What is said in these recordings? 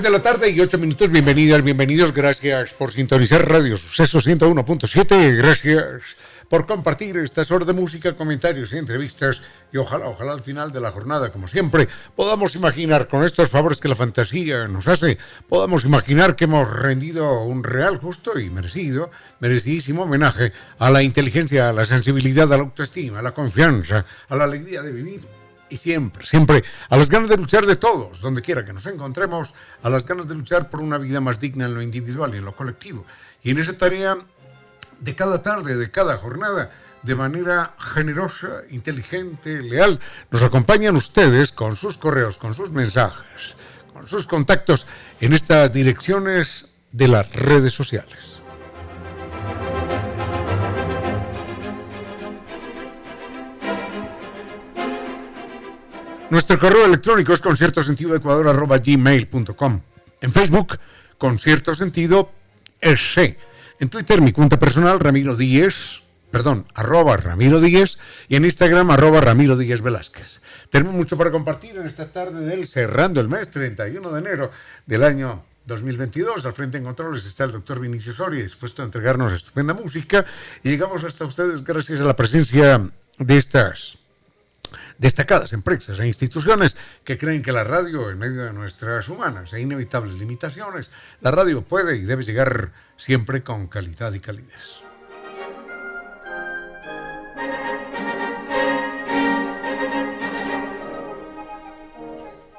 De la tarde y 8 minutos. Bienvenidas, bienvenidos. Gracias por sintonizar Radio Suceso 101.7. Gracias por compartir estas horas de música, comentarios y entrevistas. Y ojalá, ojalá al final de la jornada, como siempre, podamos imaginar con estos favores que la fantasía nos hace, podamos imaginar que hemos rendido un real, justo y merecido, merecidísimo homenaje a la inteligencia, a la sensibilidad, a la autoestima, a la confianza, a la alegría de vivir y siempre, siempre a las ganas de luchar de todos, donde quiera que nos encontremos, a las ganas de luchar por una vida más digna en lo individual y en lo colectivo. Y en esa tarea de cada tarde, de cada jornada, de manera generosa, inteligente, leal, nos acompañan ustedes con sus correos, con sus mensajes, con sus contactos en estas direcciones de las redes sociales. Nuestro correo electrónico es conciertosentidoecuador.gmail.com En Facebook, Concierto Sentido S. En Twitter, mi cuenta personal, Ramiro Díez, perdón, arroba Ramiro Díez, y en Instagram, arroba Ramiro Díez Velázquez. Tenemos mucho para compartir en esta tarde del cerrando el mes, 31 de enero del año 2022. Al frente en controles está el doctor Vinicio Soria, dispuesto a entregarnos estupenda música. Y llegamos hasta ustedes gracias a la presencia de estas destacadas empresas e instituciones que creen que la radio, en medio de nuestras humanas e inevitables limitaciones, la radio puede y debe llegar siempre con calidad y calidez.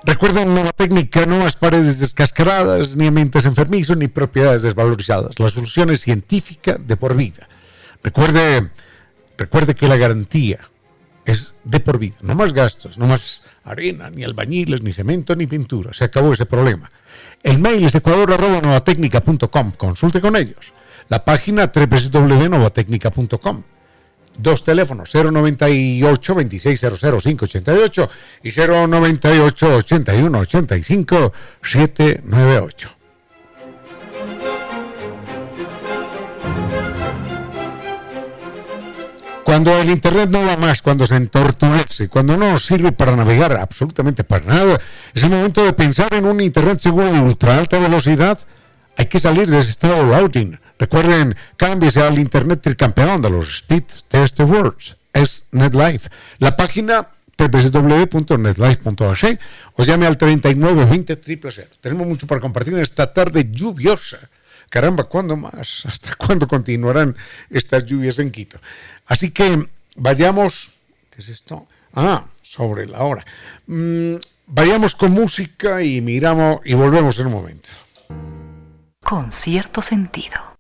Recuerden, nueva técnica, nuevas paredes descascaradas, ni ambientes enfermizos, ni propiedades desvalorizadas. La solución es científica de por vida. Recuerde, recuerde que la garantía es de por vida. No más gastos, no más arena, ni albañiles, ni cemento, ni pintura. Se acabó ese problema. El mail es ecuador.novatecnica.com. Consulte con ellos. La página www.novatecnica.com. Dos teléfonos, 098 2600 588 y 098 81 85 798. Cuando el Internet no va más, cuando se entortuece, cuando no nos sirve para navegar absolutamente para nada, es el momento de pensar en un Internet seguro de ultra alta velocidad. Hay que salir de ese estado de routing. Recuerden, cámbiese al Internet tricampeón de los Speed Test Awards. Es NetLife. La página www.netlife.ac o llame al 3920 000. Tenemos mucho para compartir en esta tarde lluviosa. Caramba, ¿cuándo más? ¿Hasta cuándo continuarán estas lluvias en Quito? Así que vayamos, ¿qué es esto? Ah, sobre la hora. Mm, vayamos con música y miramos y volvemos en un momento. Con cierto sentido.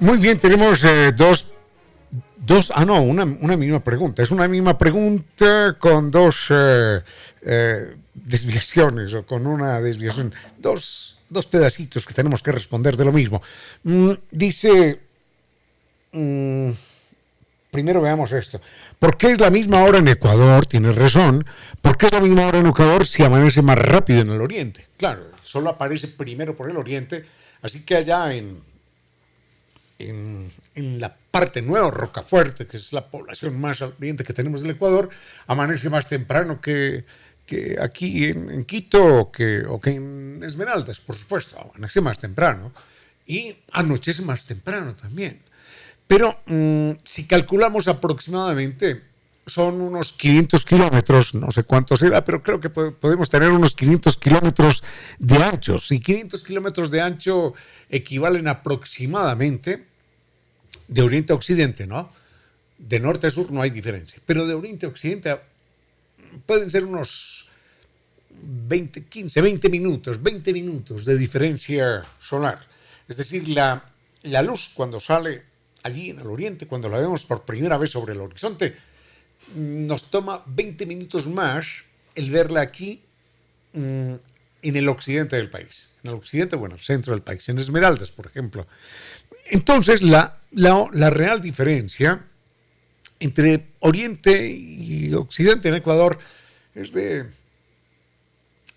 Muy bien, tenemos eh, dos, dos, ah no, una, misma pregunta. Es una misma pregunta con dos eh, eh, desviaciones o con una desviación, dos, dos pedacitos que tenemos que responder de lo mismo. Mm, dice, mm, primero veamos esto. ¿Por qué es la misma hora en Ecuador? Tienes razón. ¿Por qué es la misma hora en Ecuador si amanece más rápido en el oriente? Claro, solo aparece primero por el oriente, así que allá en, en, la parte nueva, Rocafuerte, que es la población más al oriente que tenemos del Ecuador, amanece más temprano que, que aquí en, Quito o que, o que en Esmeraldas, por supuesto, amanece más temprano y anochece más temprano también. Pero mm, si calculamos aproximadamente, son unos 500 kilómetros, no sé cuánto será, pero creo que podemos tener unos 500 kilómetros de ancho. Si 500 kilómetros de ancho equivalen aproximadamente de oriente a occidente, ¿no? De norte a sur no hay diferencia, pero de oriente a occidente pueden ser unos 20, 15, 20 minutos, 20 minutos de diferencia solar. Es decir, la, la luz cuando sale allí en el oriente, cuando la vemos por primera vez sobre el horizonte, nos toma 20 minutos más el verla aquí mm, en el occidente del país. En el occidente, bueno, el centro del país, en Esmeraldas, por ejemplo. Entonces, la, la, real diferencia entre Oriente y Occidente en Ecuador es de,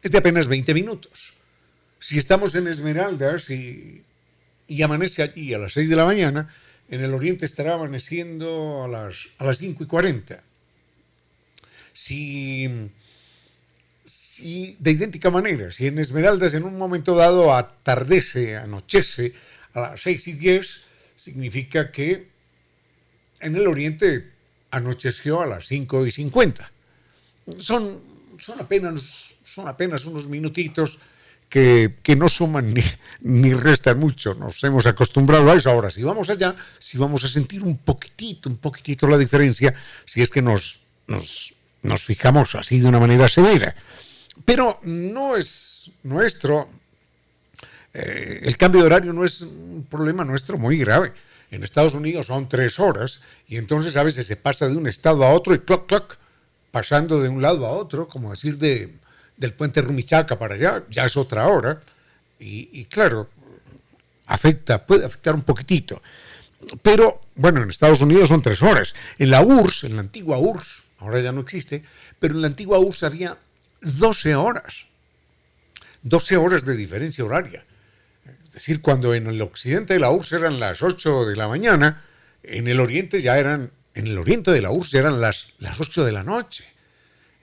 es de apenas 20 minutos. Si estamos en Esmeraldas y, y, amanece allí a las 6 de la mañana, en el Oriente estará amaneciendo a las, a las 5 y 40. Si, si de idéntica manera, si en Esmeraldas en un momento dado atardece, anochece, a las 6 y 10 significa que en el oriente anocheció a las 5 y 50. Son, son, apenas, son apenas unos minutitos que, que, no suman ni, ni, restan mucho. Nos hemos acostumbrado a eso. Ahora, si vamos allá, si vamos a sentir un poquitito, un poquitito la diferencia, si es que nos, nos, nos fijamos así de una manera severa. Pero no es nuestro, eh, el cambio de horario no es un problema nuestro muy grave. En Estados Unidos son tres horas y entonces a veces se pasa de un estado a otro y clock, clock, pasando de un lado a otro, como decir de, del puente Rumichaca para allá, ya es otra hora. Y, claro, afecta, puede afectar un poquitito. Pero bueno, en Estados Unidos son tres horas. En la URSS, en la antigua URSS, ahora ya no existe, pero en la antigua URSS había 12 horas. 12 horas de diferencia horaria. Es decir, cuando en el occidente de la URSS eran las 8 de la mañana, en el oriente ya eran, en el oriente de la URSS eran las, las 8 de la noche.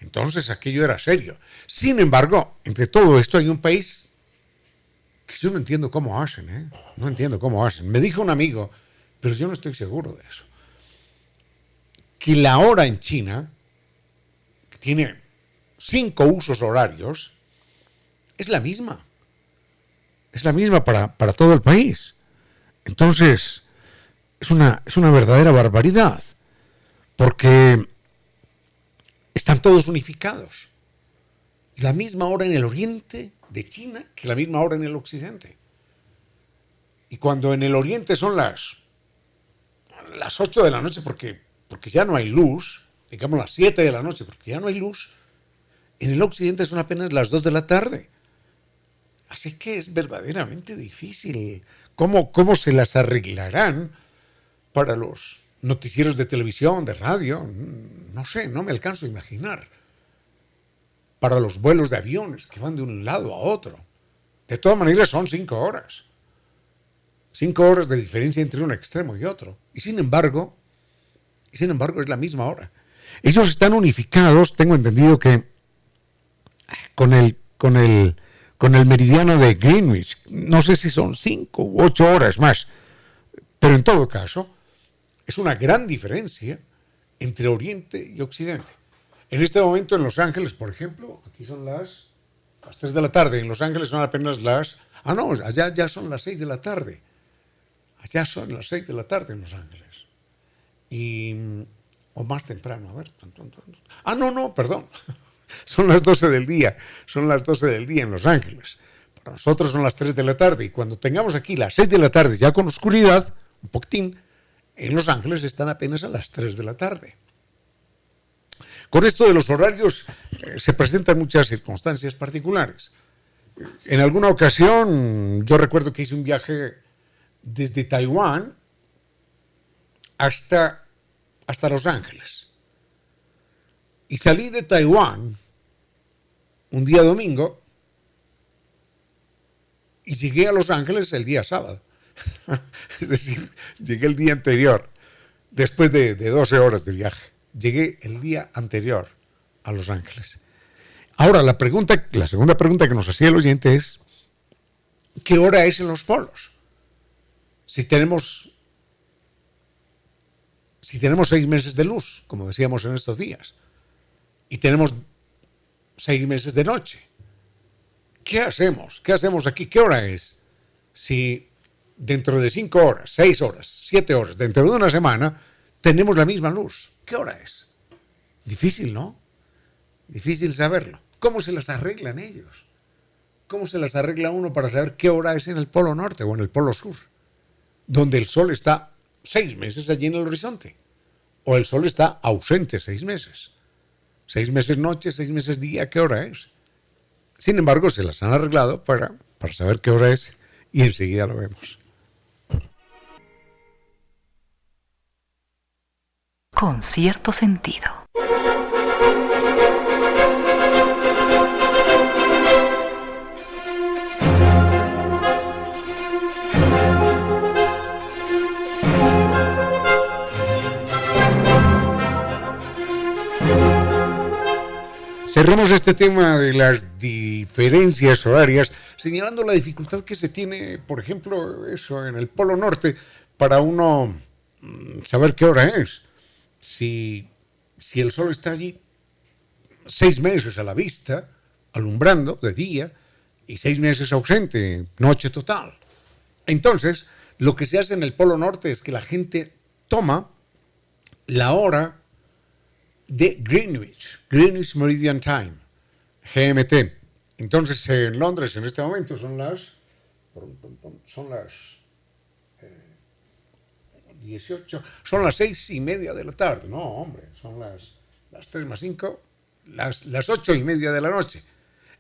Entonces aquello era serio. Sin embargo, entre todo esto hay un país que yo no entiendo cómo hacen, ¿eh? No entiendo cómo hacen. Me dijo un amigo, pero yo no estoy seguro de eso, que la hora en China, que tiene cinco usos horarios, es la misma es la misma para, todo el país. Entonces, es una, es una verdadera barbaridad, porque están todos unificados. La misma hora en el oriente de China que la misma hora en el occidente. Y cuando en el oriente son las, las 8 de la noche porque, porque ya no hay luz, digamos las 7 de la noche porque ya no hay luz, en el occidente son apenas las 2 de la tarde. Así que es verdaderamente difícil. ¿Cómo, ¿Cómo se las arreglarán para los noticieros de televisión, de radio? No sé, no me alcanzo a imaginar. Para los vuelos de aviones que van de un lado a otro. De todas maneras son cinco horas. Cinco horas de diferencia entre un extremo y otro. Y sin embargo, sin embargo es la misma hora. Ellos están unificados, tengo entendido que con el, con el con el meridiano de Greenwich. No sé si son cinco u ocho horas más, pero en todo caso es una gran diferencia entre Oriente y Occidente. En este momento en Los Ángeles, por ejemplo, aquí son las, las 3 de la tarde, en Los Ángeles son apenas las... Ah, no, allá ya son las 6 de la tarde. Allá son las 6 de la tarde en Los Ángeles. Y... o más temprano, a ver. Ah, no, no, perdón. son las 12 del día, son las 12 del día en Los Ángeles. Para nosotros son las 3 de la tarde y cuando tengamos aquí las 6 de la tarde ya con oscuridad, un poquitín, en Los Ángeles están apenas a las 3 de la tarde. Con esto de los horarios eh, se presentan muchas circunstancias particulares. En alguna ocasión, yo recuerdo que hice un viaje desde Taiwán hasta hasta Los Ángeles. Y salí de Taiwán un día domingo y llegué a Los Ángeles el día sábado. es decir, llegué el día anterior, después de, de 12 horas de viaje. Llegué el día anterior a Los Ángeles. Ahora, la, pregunta, la segunda pregunta que nos hacía el oyente es, ¿qué hora es en los polos? Si tenemos, si tenemos seis meses de luz, como decíamos en estos días, y tenemos seis meses de noche, ¿qué hacemos? ¿Qué hacemos aquí? ¿Qué hora es? Si dentro de cinco horas, seis horas, siete horas, dentro de una semana, tenemos la misma luz, ¿qué hora es? Difícil, ¿no? Difícil saberlo. ¿Cómo se las arreglan ellos? ¿Cómo se las arregla uno para saber qué hora es en el Polo Norte o en el Polo Sur? Donde el sol está seis meses allí en el horizonte. O el sol está ausente seis meses. Seis meses noche, seis meses día, ¿qué hora es? Sin embargo, se las han arreglado para, para saber qué hora es y enseguida lo vemos. Con cierto sentido. Cerremos este tema de las diferencias horarias, señalando la dificultad que se tiene, por ejemplo, eso en el Polo Norte, para uno mm, saber qué hora es. Si, si el sol está allí seis meses a la vista, alumbrando de día, y seis meses ausente, noche total. Entonces, lo que se hace en el Polo Norte es que la gente toma la hora de Greenwich, Greenwich Meridian Time, GMT. Entonces, en Londres en este momento son las son las 18, eh, son las seis y media de la tarde. No, hombre, son las, las 3 más 5, las, las 8 y media de la noche.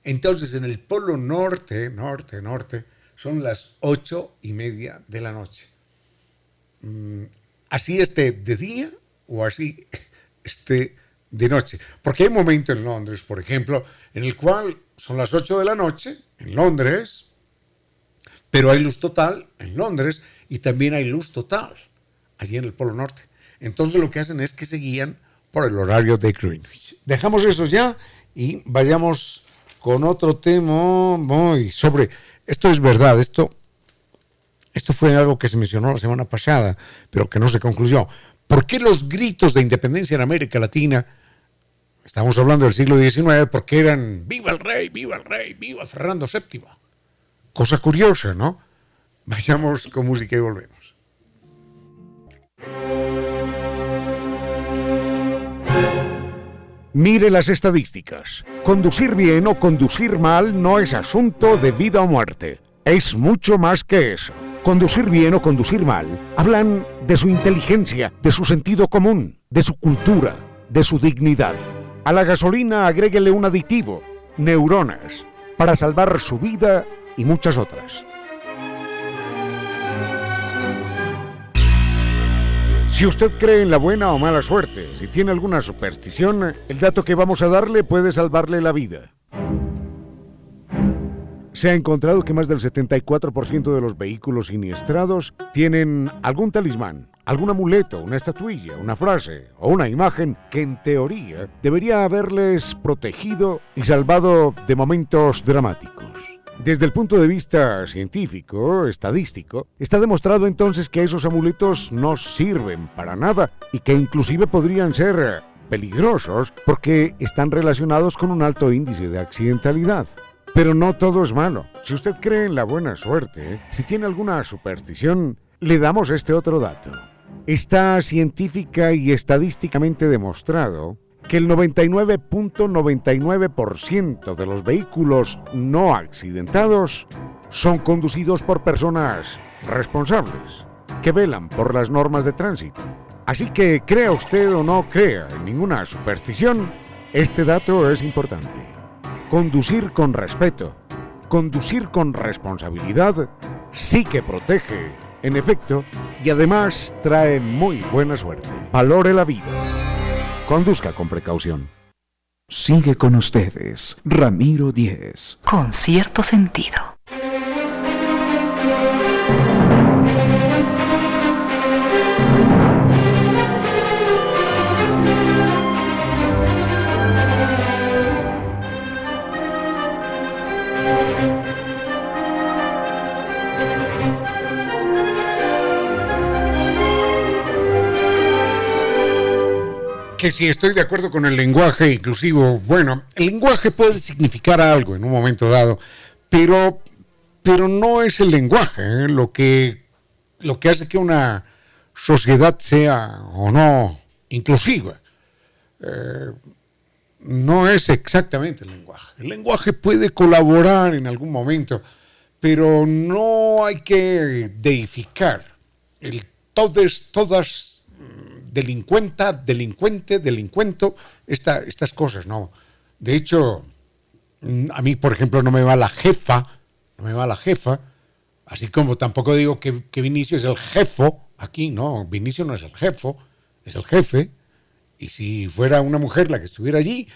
Entonces, en el polo norte, norte, norte, son las 8 y media de la noche. Mm, así esté de día o así esté de noche. Porque hay un momento en Londres, por ejemplo, en el cual son las 8 de la noche, en Londres, pero hay luz total en Londres y también hay luz total allí en el Polo Norte. Entonces lo que hacen es que se guían por el horario de Greenwich. Dejamos eso ya y vayamos con otro tema muy sobre esto es verdad, esto esto fue algo que se mencionó la semana pasada, pero que no se concluyó. ¿Por qué los gritos de independencia en América Latina, estamos hablando del siglo XIX, porque eran viva el rey, viva el rey, viva Fernando VII? Cosa curiosa, ¿no? Vayamos con música y volvemos. Mire las estadísticas. Conducir bien o conducir mal no es asunto de vida o muerte. Es mucho más que eso. Conducir bien o conducir mal hablan de su inteligencia, de su sentido común, de su cultura, de su dignidad. A la gasolina agréguele un aditivo, neuronas, para salvar su vida y muchas otras. Si usted cree en la buena o mala suerte, si tiene alguna superstición, el dato que vamos a darle puede salvarle la vida. Se ha encontrado que más del 74% de los vehículos siniestrados tienen algún talismán, algún amuleto, una estatuilla, una frase o una imagen que en teoría debería haberles protegido y salvado de momentos dramáticos. Desde el punto de vista científico, estadístico, está demostrado entonces que esos amuletos no sirven para nada y que inclusive podrían ser peligrosos porque están relacionados con un alto índice de accidentalidad. Pero no todo es malo. Si usted cree en la buena suerte, si tiene alguna superstición, le damos este otro dato. Está científica y estadísticamente demostrado que el 99.99% de los vehículos no accidentados son conducidos por personas responsables, que velan por las normas de tránsito. Así que crea usted o no crea en ninguna superstición, este dato es importante. Conducir con respeto, conducir con responsabilidad, sí que protege En efecto, y además traen muy buena suerte. Valore la vida. Conduzca con precaución. Sigue con ustedes, Ramiro Díez. Con cierto sentido. Que si estoy de acuerdo con el lenguaje inclusivo, bueno, el lenguaje puede significar algo en un momento dado, pero, pero no es el lenguaje ¿eh? lo, que, lo que hace que una sociedad sea o no inclusiva. Eh, no es exactamente el lenguaje. El lenguaje puede colaborar en algún momento, pero no hay que deificar. El todes, todas delincuenta, delincuente, delincuento, estas cosas, no. De hecho, mm, a mí, por ejemplo, no me va la jefa, no me va la jefa, así como tampoco digo que, Vinicio es el jefo, aquí no, Vinicio no es el jefo, es el jefe, y si fuera una mujer la que estuviera allí,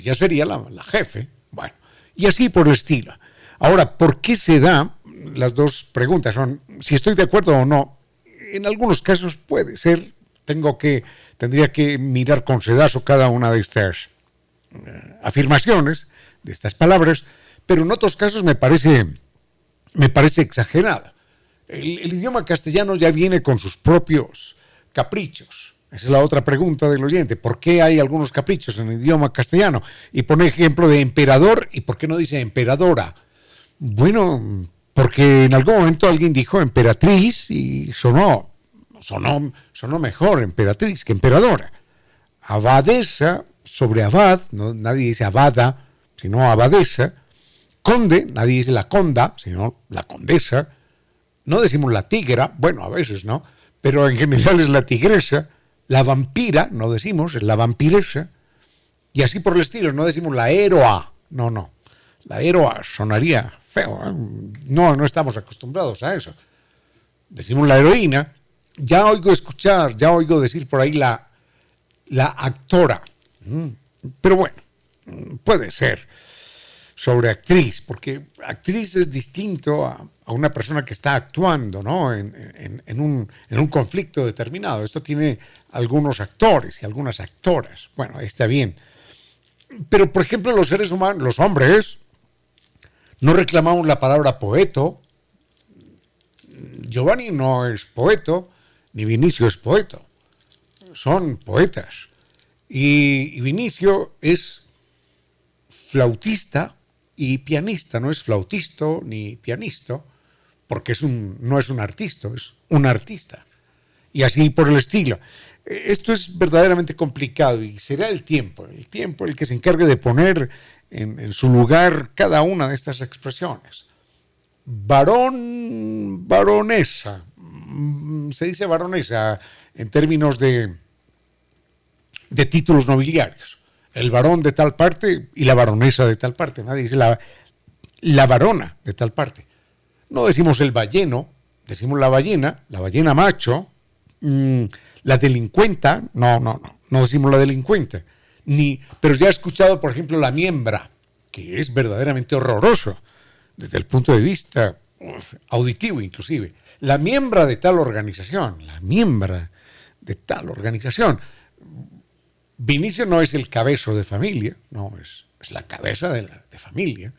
ya sería la, la jefe. Bueno, y así por el estilo. Ahora, ¿por qué se da? Las dos preguntas son si estoy de acuerdo o no. En algunos casos puede ser tengo que, tendría que mirar con sedazo cada una de estas eh, afirmaciones, de estas palabras, pero en otros casos me parece, me parece exagerada. El, el, idioma castellano ya viene con sus propios caprichos. Esa es la otra pregunta del oyente. ¿Por qué hay algunos caprichos en el idioma castellano? Y pone ejemplo de emperador y ¿por qué no dice emperadora? Bueno, porque en algún momento alguien dijo emperatriz y sonó sonó, mejor emperatriz que emperadora. Abadesa sobre abad, nadie dice abada, sino abadesa. Conde, nadie dice la conda, sino la condesa. No decimos la tigra, bueno, a veces no, pero en general es la tigresa. La vampira, no decimos, es la vampiresa. Y así por el estilo, no decimos la héroa, no, no. La héroa sonaría feo, ¿eh? no, no estamos acostumbrados a eso. Decimos la heroína, ya oigo escuchar, ya oigo decir por ahí la, la actora. Mm, pero bueno, mm, puede ser sobre actriz, porque actriz es distinto a, una persona que está actuando ¿no? en, un, en, un, conflicto determinado. Esto tiene algunos actores y algunas actoras. Bueno, está bien. Pero, por ejemplo, los seres humanos, los hombres, no reclamamos la palabra poeto. Giovanni no es poeto, ni Vinicio es poeta, son poetas. Y, Vinicio es flautista y pianista, no es flautista ni pianista, porque es un, no es un artista, es un artista. Y así por el estilo. Esto es verdaderamente complicado y será el tiempo, el tiempo el que se encargue de poner en, su lugar cada una de estas expresiones. Varón, varonesa, Mm, se dice baronesa en términos de, de títulos nobiliarios. El varón de tal parte y la baronesa de tal parte. Nadie dice la, la varona de tal parte. No decimos el balleno, decimos la ballena, la ballena macho, mm, la delincuenta, no, no, no, no decimos la delincuente. Ni, pero ya he escuchado, por ejemplo, la miembra, que es verdaderamente horroroso desde el punto de vista auditivo inclusive la miembra de tal organización, la miembra de tal organización. Vinicio no es el cabezo de familia, no, es, la cabeza de, la, familia.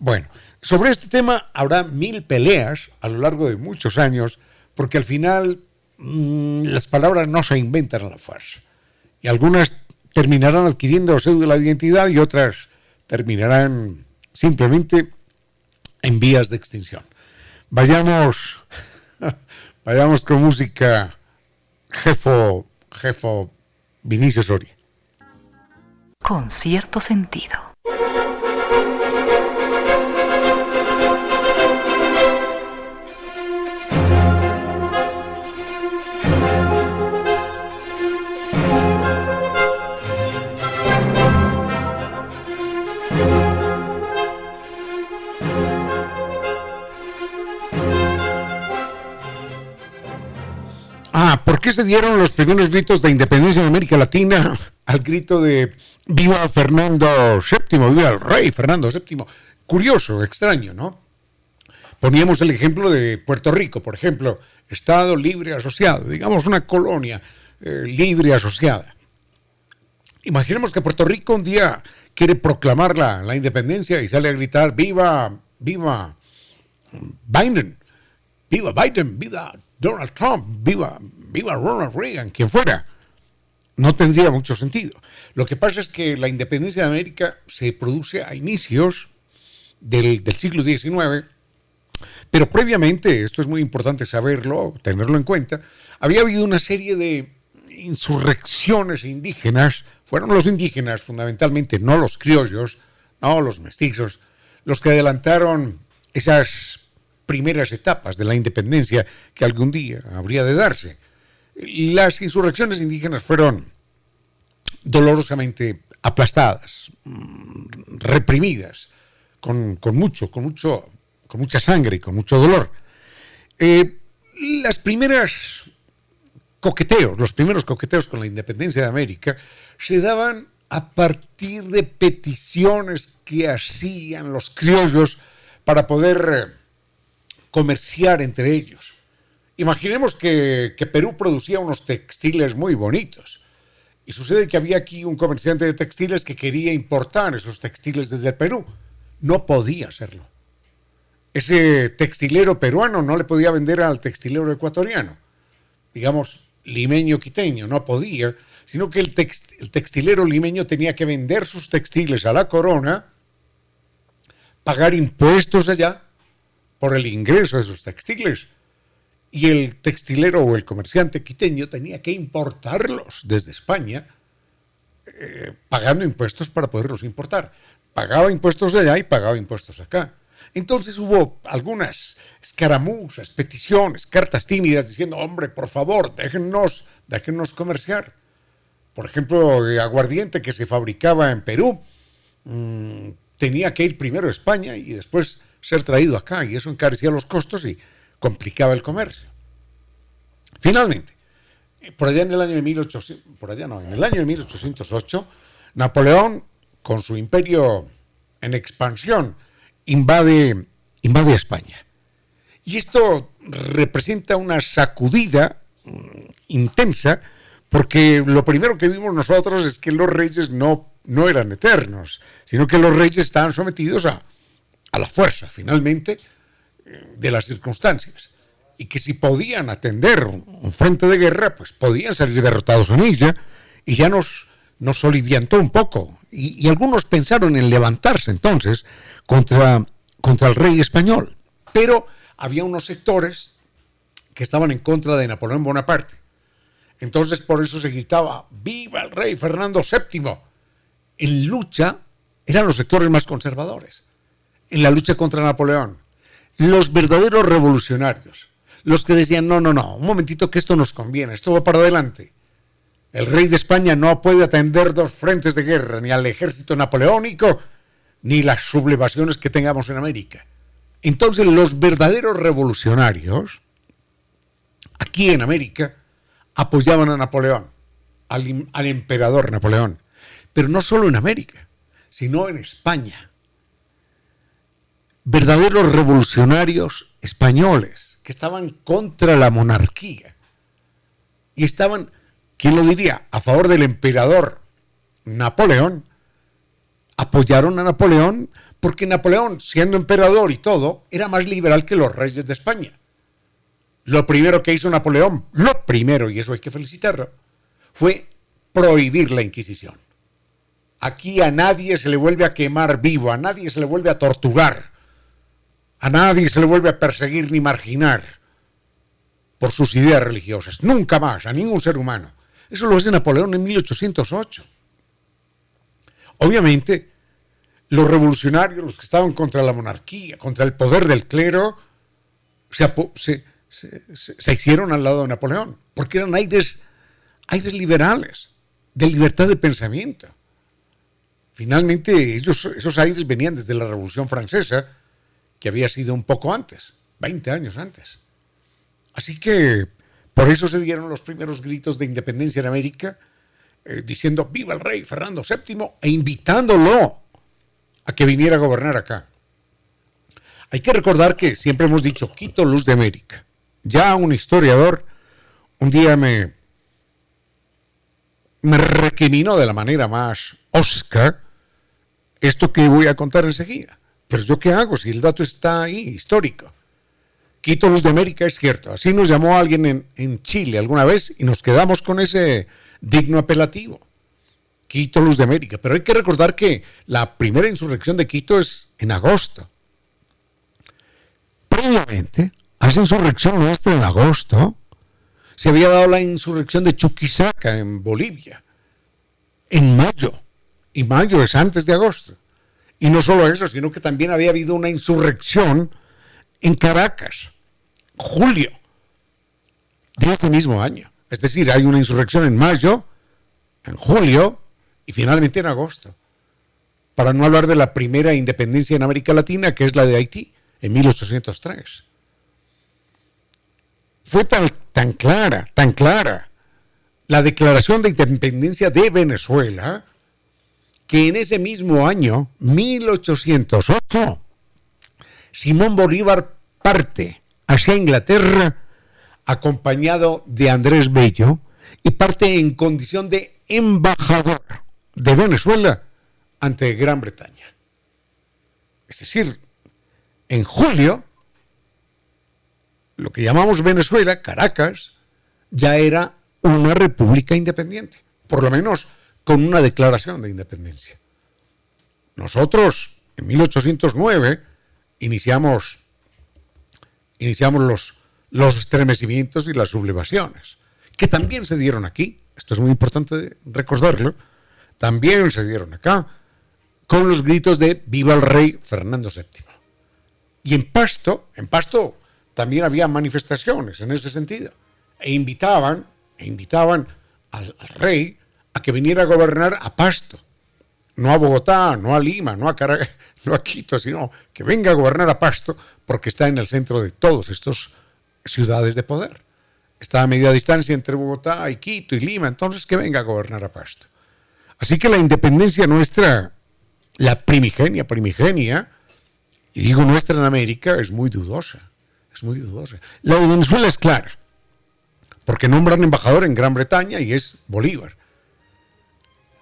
Bueno, sobre este tema habrá mil peleas a lo largo de muchos años, porque al final mmm, las palabras no se inventan a la fuerza. Y algunas terminarán adquiriendo cédula de identidad y otras terminarán simplemente en vías de extinción. Vayamos, vayamos con música jefo, jefo Vinicio Soria. Con cierto sentido. ¿Por qué se dieron los primeros gritos de independencia en América Latina al grito de viva Fernando VII, viva el rey Fernando VII? Curioso, extraño, ¿no? Poníamos el ejemplo de Puerto Rico, por ejemplo, Estado libre asociado, digamos una colonia eh, libre asociada. Imaginemos que Puerto Rico un día quiere proclamar la, la independencia y sale a gritar, viva, viva Biden, viva Biden, viva Donald Trump, viva, viva Ronald Reagan, quien fuera. No tendría mucho sentido. Lo que pasa es que la independencia de América se produce a inicios del, siglo XIX, pero previamente, esto es muy importante saberlo, tenerlo en cuenta, había habido una serie de insurrecciones indígenas, fueron los indígenas fundamentalmente, no los criollos, no los mestizos, los que adelantaron esas primeras etapas de la independencia que algún día habría de darse. Las insurrecciones indígenas fueron dolorosamente aplastadas, mm, reprimidas, con, mucho, con mucho, con mucha sangre y con mucho dolor. Eh, las primeras coqueteos, los primeros coqueteos con la independencia de América se daban a partir de peticiones que hacían los criollos para poder comerciar entre ellos. Imaginemos que, Perú producía unos textiles muy bonitos. Y sucede que había aquí un comerciante de textiles que quería importar esos textiles desde Perú. No podía hacerlo. Ese textilero peruano no le podía vender al textilero ecuatoriano. Digamos, limeño quiteño, no podía, sino que el, el textilero limeño tenía que vender sus textiles a la corona, pagar impuestos allá por el ingreso de sus textiles. Y el textilero o el comerciante quiteño tenía que importarlos desde España, eh, pagando impuestos para poderlos importar. Pagaba impuestos allá y pagaba impuestos acá. Entonces hubo algunas escaramuzas, peticiones, cartas tímidas diciendo, hombre, por favor, déjennos, déjennos comerciar. Por ejemplo, el aguardiente que se fabricaba en Perú mm, tenía que ir primero a España y después ser traído acá y eso encarecía los costos y complicaba el comercio. Finalmente, por allá en el año de 1800, por allá no, en el año de 1808, Napoleón, con su imperio en expansión, invade, invade España. Y esto representa una sacudida mm, intensa, porque lo primero que vimos nosotros es que los reyes no, no eran eternos, sino que los reyes estaban sometidos a, a la fuerza, finalmente, de las circunstancias. Y que si podían atender un, frente de guerra, pues podían salir derrotados en ella, y ya nos, nos oliviantó un poco. Y, algunos pensaron en levantarse entonces contra, contra el rey español. Pero había unos sectores que estaban en contra de Napoleón Bonaparte. Entonces por eso se gritaba, viva el rey Fernando VII. En lucha eran los sectores más conservadores en la lucha contra Napoleón. Los verdaderos revolucionarios, los que decían, no, no, no, un momentito que esto nos conviene, esto va para adelante. El rey de España no puede atender dos frentes de guerra, ni al ejército napoleónico, ni las sublevaciones que tengamos en América. Entonces los verdaderos revolucionarios, aquí en América, apoyaban a Napoleón, al, al emperador Napoleón, pero no solo en América, sino en España verdaderos revolucionarios españoles que estaban contra la monarquía y estaban, ¿quién lo diría?, a favor del emperador Napoleón, apoyaron a Napoleón porque Napoleón, siendo emperador y todo, era más liberal que los reyes de España. Lo primero que hizo Napoleón, lo primero, y eso hay que felicitarlo, fue prohibir la Inquisición. Aquí a nadie se le vuelve a quemar vivo, a nadie se le vuelve a torturar a nadie se le vuelve a perseguir ni marginar por sus ideas religiosas. Nunca más, a ningún ser humano. Eso lo hace Napoleón en 1808. Obviamente, los revolucionarios, los que estaban contra la monarquía, contra el poder del clero, se, hicieron al lado de Napoleón, porque eran aires, aires liberales, de libertad de pensamiento. Finalmente, ellos, esos aires venían desde la Revolución Francesa, que había sido un poco antes, 20 años antes. Así que Por eso se dieron los primeros gritos de independencia en América, eh, diciendo viva el rey Fernando VII e invitándolo a que viniera a gobernar acá. Hay que recordar que siempre hemos dicho Quito, luz de América. Ya un historiador un día me, me recriminó de la manera más osca esto que voy a contar enseguida. Pero yo qué hago si el dato está ahí, histórico. Quito Luz de América es cierto. Así nos llamó alguien en, en Chile alguna vez y nos quedamos con ese digno apelativo. Quito Luz de América. Pero hay que recordar que la primera insurrección de Quito es en agosto. Previamente, a esa insurrección nuestra en agosto, se había dado la insurrección de Chuquisaca en Bolivia, en mayo. Y mayo es antes de agosto. Y no solo eso, sino que también había habido una insurrección en Caracas, julio de este mismo año. Es decir, hay una insurrección en mayo, en julio y finalmente en agosto. Para no hablar de la primera independencia en América Latina, que es la de Haití, en 1803. Fue tan, tan clara, tan clara la declaración de independencia de Venezuela, que en ese mismo año, 1808, Simón Bolívar parte hacia Inglaterra acompañado de Andrés Bello y parte en condición de embajador de Venezuela ante Gran Bretaña. Es decir, en julio, lo que llamamos Venezuela, Caracas, ya era una república independiente, por lo menos con una declaración de independencia. Nosotros, en 1809, iniciamos, iniciamos los, los estremecimientos y las sublevaciones, que también se dieron aquí, esto es muy importante recordarlo, también se dieron acá, con los gritos de Viva el Rey Fernando VII. Y en Pasto, en Pasto también había manifestaciones en ese sentido, e invitaban, e invitaban al, al rey a que viniera a gobernar a Pasto, no a Bogotá, no a Lima, no a Caracas, no a Quito, sino que venga a gobernar a Pasto porque está en el centro de todos estos ciudades de poder. Está a media distancia entre Bogotá y Quito y Lima, entonces que venga a gobernar a Pasto. Así que la independencia nuestra, la primigenia, primigenia, y digo nuestra en América, es muy dudosa, es muy dudosa. La de Venezuela es clara, porque nombran embajador en Gran Bretaña y es Bolívar.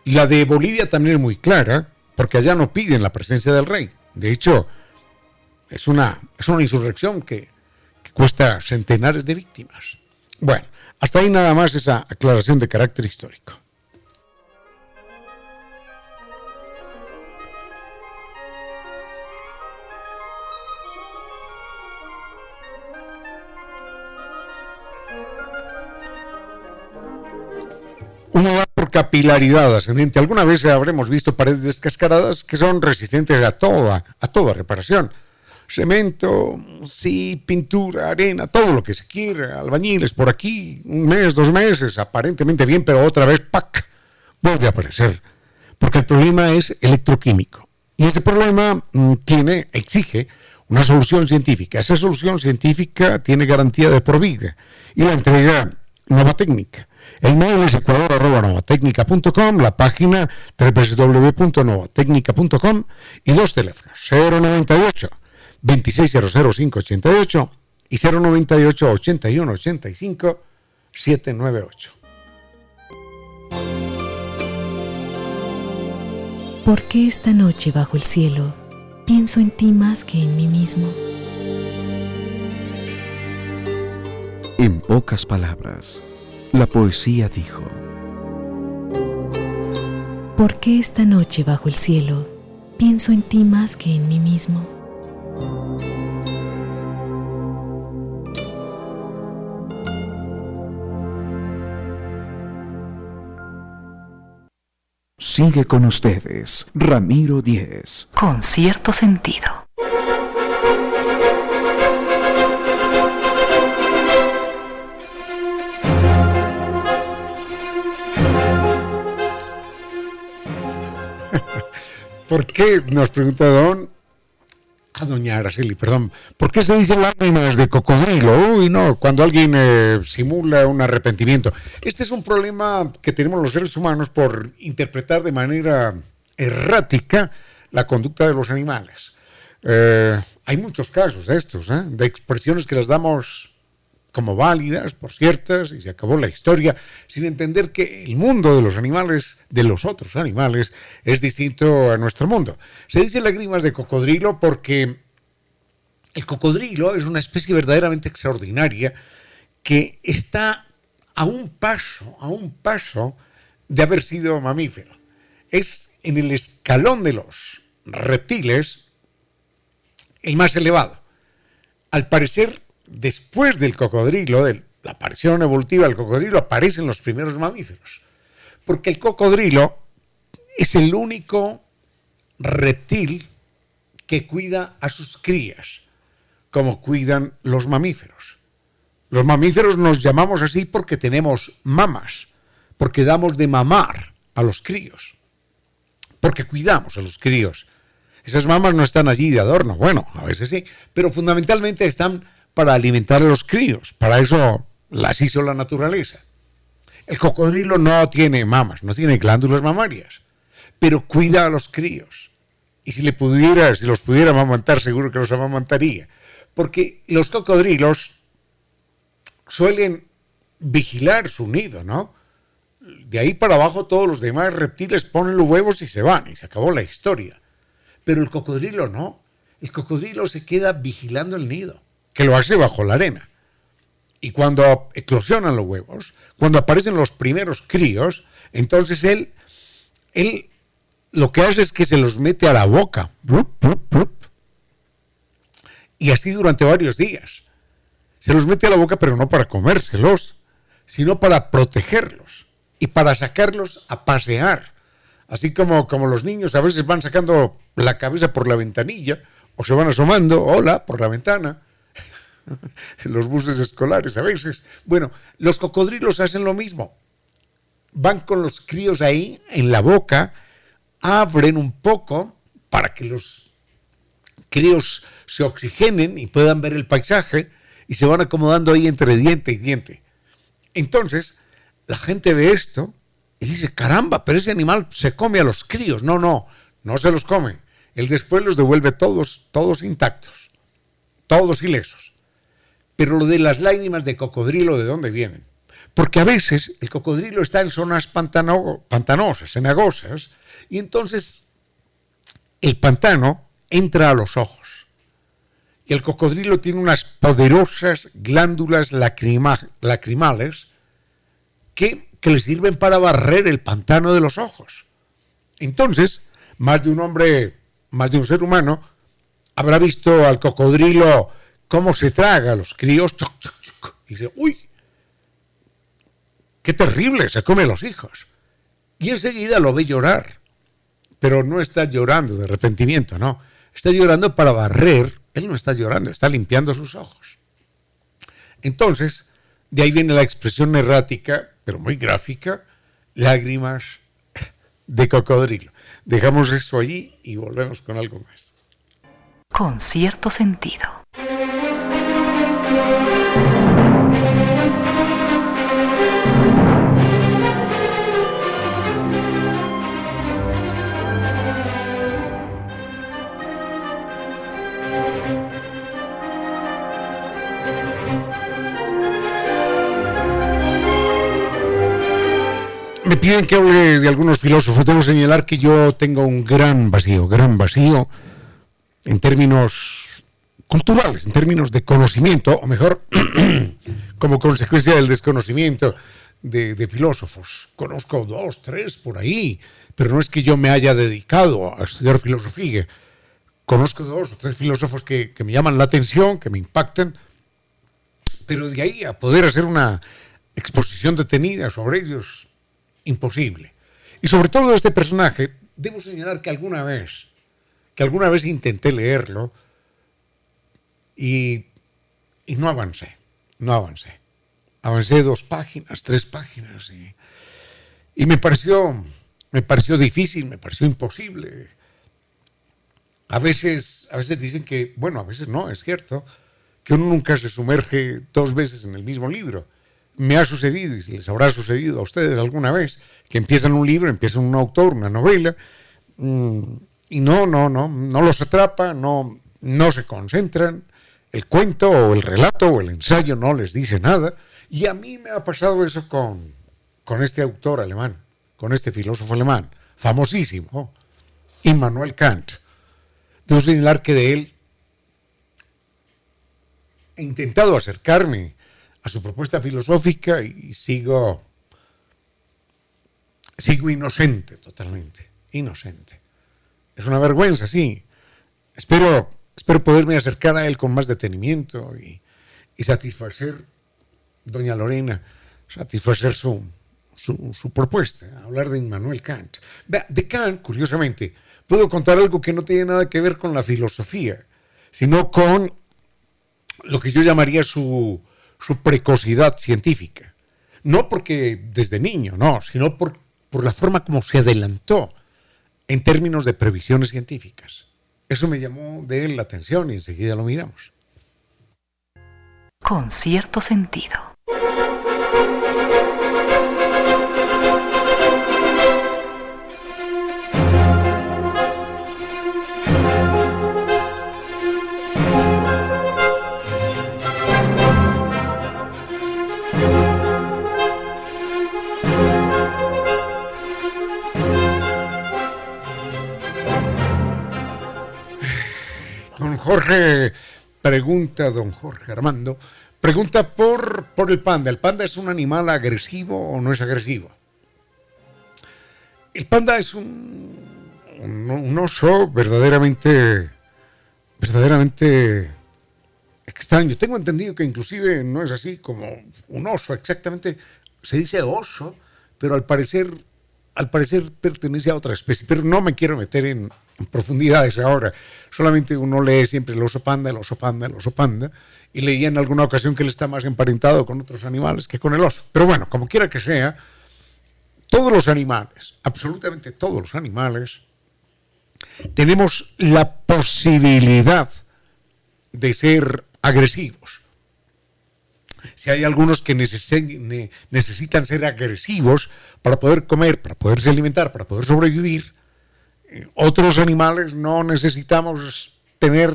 La de Bolivia también es muy clara, porque allá no piden la presencia del rey. De hecho, es una, es una insurrección que, que cuesta centenares de víctimas. Bueno, hasta ahí nada más esa aclaración de carácter histórico. Una capilaridad ascendente. Alguna vez habremos visto paredes descascaradas que son resistentes a toda, a toda reparación. Cemento, sí, pintura, arena, todo lo que se quiera, albañiles por aquí, un mes, dos meses, aparentemente bien, pero otra vez, ¡pac! vuelve a aparecer. Porque el problema es electroquímico. Y ese problema mm, tiene, exige una solución científica. Esa solución científica tiene garantía de por vida y la entrega Nova Técnica. El mail es ecuador.novatecnica.com, la página www.novatecnica.com y dos teléfonos, 098 2600588 y 098 81 85 798. ¿Por qué esta noche bajo el cielo pienso en ti más que en mí mismo? En pocas palabras, la poesía dijo, ¿Por qué esta noche bajo el cielo pienso en ti más que en mí mismo? sigue con ustedes, Ramiro Díez. Con cierto sentido. ¿Por qué? Nos pregunta Don. a doña Araceli, perdón. ¿Por qué se dicen lágrimas de cocodrilo? Uy, no, cuando alguien eh, simula un arrepentimiento. Este es un problema que tenemos los seres humanos por interpretar de manera errática la conducta de los animales. Eh, hay muchos casos de estos, ¿eh? de expresiones que las damos como válidas, por ciertas, y se acabó la historia, sin entender que el mundo de los animales, de los otros animales, es distinto a nuestro mundo. Se dice lágrimas de cocodrilo porque el cocodrilo es una especie verdaderamente extraordinaria que está a un paso, a un paso de haber sido mamífero. Es en el escalón de los reptiles el más elevado. Al parecer, después del cocodrilo, de la aparición evolutiva del cocodrilo, aparecen los primeros mamíferos. Porque el cocodrilo es el único reptil que cuida a sus crías, como cuidan los mamíferos. Los mamíferos nos llamamos así porque tenemos mamas, porque damos de mamar a los críos, porque cuidamos a los críos. Esas mamas no están allí de adorno, bueno, a veces sí, pero fundamentalmente están para alimentar a los críos. Para eso las hizo la naturaleza. El cocodrilo no tiene mamas, no tiene glándulas mamarias, pero cuida a los críos. Y si le pudiera, si los pudiera amamantar, seguro que los amamantaría. Porque los cocodrilos suelen vigilar su nido, ¿no? De ahí para abajo todos los demás reptiles ponen los huevos y se van, y se acabó la historia. Pero el cocodrilo no. El cocodrilo se queda vigilando el nido que lo hace bajo la arena. Y cuando eclosionan los huevos, cuando aparecen los primeros críos, entonces él, él lo que hace es que se los mete a la boca. Y así durante varios días. Se los mete a la boca, pero no para comérselos, sino para protegerlos y para sacarlos a pasear. Así como, como los niños a veces van sacando la cabeza por la ventanilla o se van asomando, hola, por la ventana en los buses escolares a veces. Bueno, los cocodrilos hacen lo mismo. Van con los críos ahí en la boca, abren un poco para que los críos se oxigenen y puedan ver el paisaje y se van acomodando ahí entre diente y diente. Entonces, la gente ve esto y dice, caramba, pero ese animal se come a los críos. No, no, no se los come. Él después los devuelve todos, todos intactos, todos ilesos. Pero lo de las lágrimas de cocodrilo, ¿de dónde vienen? Porque a veces el cocodrilo está en zonas pantanosas, cenagosas, y entonces el pantano entra a los ojos. Y el cocodrilo tiene unas poderosas glándulas lacrimales que, que le sirven para barrer el pantano de los ojos. Entonces, más de un hombre, más de un ser humano, habrá visto al cocodrilo cómo se traga a los críos. y dice, uy, qué terrible, se come los hijos. Y enseguida lo ve llorar. Pero no está llorando de arrepentimiento, no. Está llorando para barrer. Él no está llorando, está limpiando sus ojos. Entonces, de ahí viene la expresión errática, pero muy gráfica, lágrimas de cocodrilo. Dejamos eso allí y volvemos con algo más. Con cierto sentido. Me piden que hable de algunos filósofos. Debo señalar que yo tengo un gran vacío, gran vacío en términos culturales, en términos de conocimiento, o mejor, como consecuencia del desconocimiento de, filósofos. Conozco dos, tres por ahí, pero no es que yo me haya dedicado a estudiar filosofía. Conozco dos o tres filósofos que, que me llaman la atención, que me impactan, pero de ahí a poder hacer una exposición detenida sobre ellos, imposible. Y sobre todo este personaje, debo señalar que alguna vez, que alguna vez intenté leerlo, y, no avancé, no avancé. Avancé dos páginas, tres páginas y, y me pareció, me pareció difícil, me pareció imposible. A veces, a veces dicen que, bueno, a veces no, es cierto, que uno nunca se sumerge dos veces en el mismo libro. Me ha sucedido, y les habrá sucedido a ustedes alguna vez, que empiezan un libro, empiezan un autor, una novela, mm, y no, no, no, no los atrapa, no, no se concentran, el cuento o el relato o el ensayo no les dice nada, y a mí me ha pasado eso con, con este autor alemán, con este filósofo alemán, famosísimo, Immanuel Kant. Debo señalar que de él he intentado acercarme a su propuesta filosófica y sigo, sigo inocente totalmente, inocente. Es una vergüenza, sí. Espero, espero poderme acercar a él con más detenimiento y, y satisfacer, doña Lorena, satisfacer su, su, propuesta, hablar de Immanuel Kant. De Kant, curiosamente, puedo contar algo que no tiene nada que ver con la filosofía, sino con lo que yo llamaría su, su precocidad científica. No porque desde niño, no, sino por, por la forma como se adelantó en términos de previsiones científicas. Eso me llamó de él la atención y enseguida lo miramos. Con cierto sentido. Jorge pregunta, don Jorge Armando, pregunta por, por el panda. ¿El panda es un animal agresivo o no es agresivo? El panda es un, un, oso verdaderamente, verdaderamente extraño. Tengo entendido que inclusive no es así como un oso, exactamente se dice oso, pero al parecer, al parecer pertenece a otra especie. Pero no me quiero meter en profundidades ahora. Solamente uno lee siempre el oso panda, el oso panda, el oso panda, y leía en alguna ocasión que él está más emparentado con otros animales que con el oso. Pero bueno, como quiera que sea, todos los animales, absolutamente todos los animales, tenemos la posibilidad de ser agresivos. Si hay algunos que necesitan ser agresivos para poder comer, para poderse alimentar, para poder sobrevivir, otros animales no necesitamos tener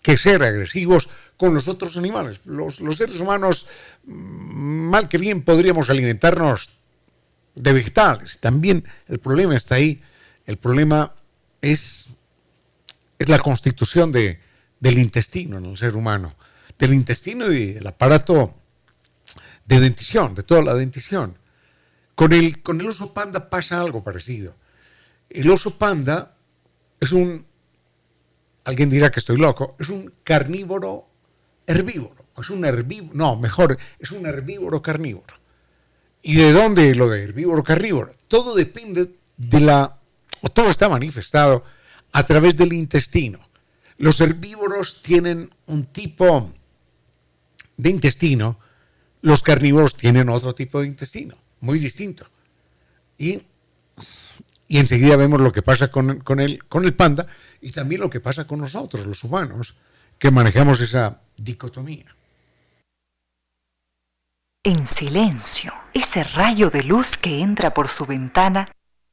que ser agresivos con los otros animales. Los, seres humanos, mal que bien, podríamos alimentarnos de vegetales. También el problema está ahí. El problema es, es la constitución de, del intestino en el ser humano, del intestino y del aparato de dentición, de toda la dentición. Con el, con el oso panda pasa algo parecido. El oso panda es un, alguien dirá que estoy loco, es un carnívoro herbívoro, es un herbívoro, no, mejor, es un herbívoro carnívoro. ¿Y de dónde lo de herbívoro carnívoro? Todo depende de la, o todo está manifestado a través del intestino. Los herbívoros tienen un tipo de intestino, los carnívoros tienen otro tipo de intestino, muy distinto. Y y enseguida vemos lo que pasa con, con, el, con el panda y también lo que pasa con nosotros, los humanos, que manejamos esa dicotomía. En silencio, ese rayo de luz que entra por su ventana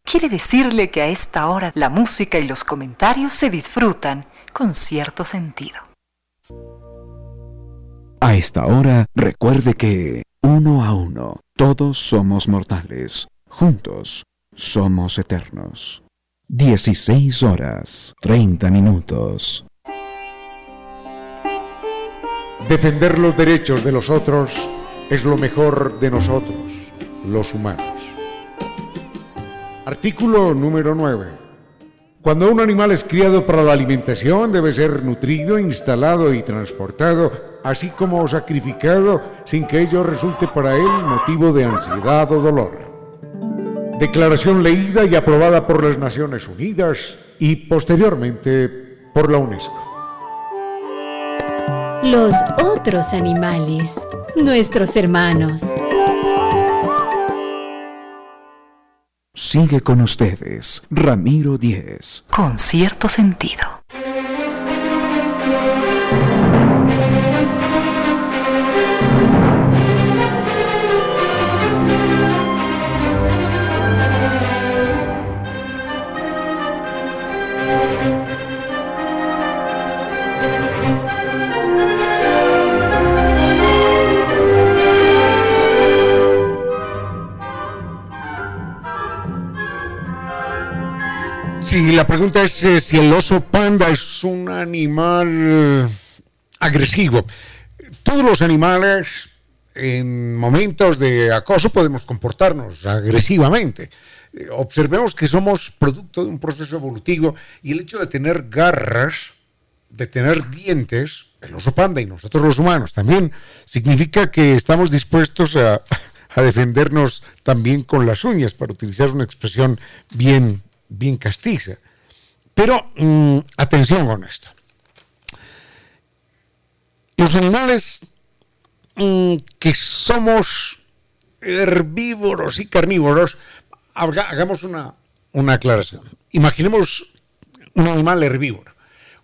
quiere decirle que a esta hora la música y los comentarios se disfrutan con cierto sentido. A esta hora, recuerde que, uno a uno, todos somos mortales. Juntos somos eternos. 16 horas, 30 minutos. Defender los derechos de los otros es lo mejor de nosotros, los humanos. Artículo número 9. Cuando un animal es criado para la alimentación, debe ser nutrido, instalado y transportado, así como sacrificado, sin que ello resulte para él motivo de ansiedad o dolor declaración leída y aprobada por las Naciones Unidas y posteriormente por la UNESCO. Los otros animales, nuestros hermanos. Sigue con ustedes, Ramiro Díez. Con cierto sentido. Si la pregunta es eh, si el oso panda es un animal agresivo. Todos los animales en momentos de acoso podemos comportarnos agresivamente. Eh, observemos que somos producto de un proceso evolutivo y el hecho de tener garras, de tener dientes, el oso panda y nosotros los humanos también, significa que estamos dispuestos a defendernos también con las uñas, para utilizar una expresión bien bien castiza. Pero mm, atención con esto. Los animales mm, que somos herbívoros y carnívoros, hagamos una, una aclaración. Imaginemos un animal herbívoro.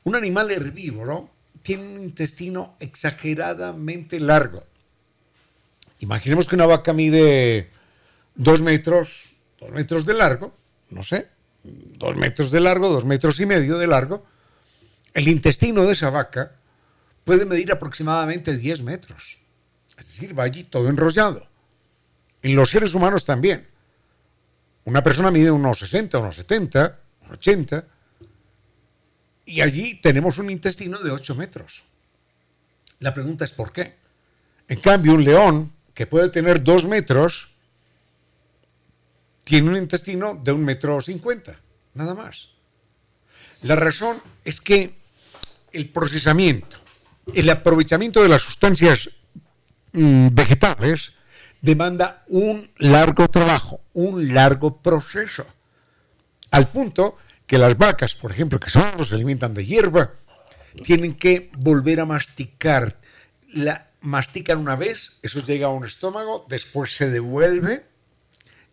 Un animal herbívoro tiene un intestino exageradamente largo. Imaginemos que una vaca mide dos metros, dos metros de largo, no sé, dos metros de largo, dos metros y medio de largo, el intestino de esa vaca puede medir aproximadamente 10 metros. Es decir, va allí todo enrollado. En los seres humanos también. Una persona mide unos 60, unos 70, unos 80, y allí tenemos un intestino de 8 metros. La pregunta es ¿por qué? En cambio, un león que puede tener 2 metros, tiene un intestino de un metro cincuenta, nada más. La razón es que el procesamiento, el aprovechamiento de las sustancias mm, vegetales demanda un largo trabajo, un largo proceso. Al punto que las vacas, por ejemplo, que solo se alimentan de hierba, tienen que volver a masticar. La mastican una vez, eso llega a un estómago, después se devuelve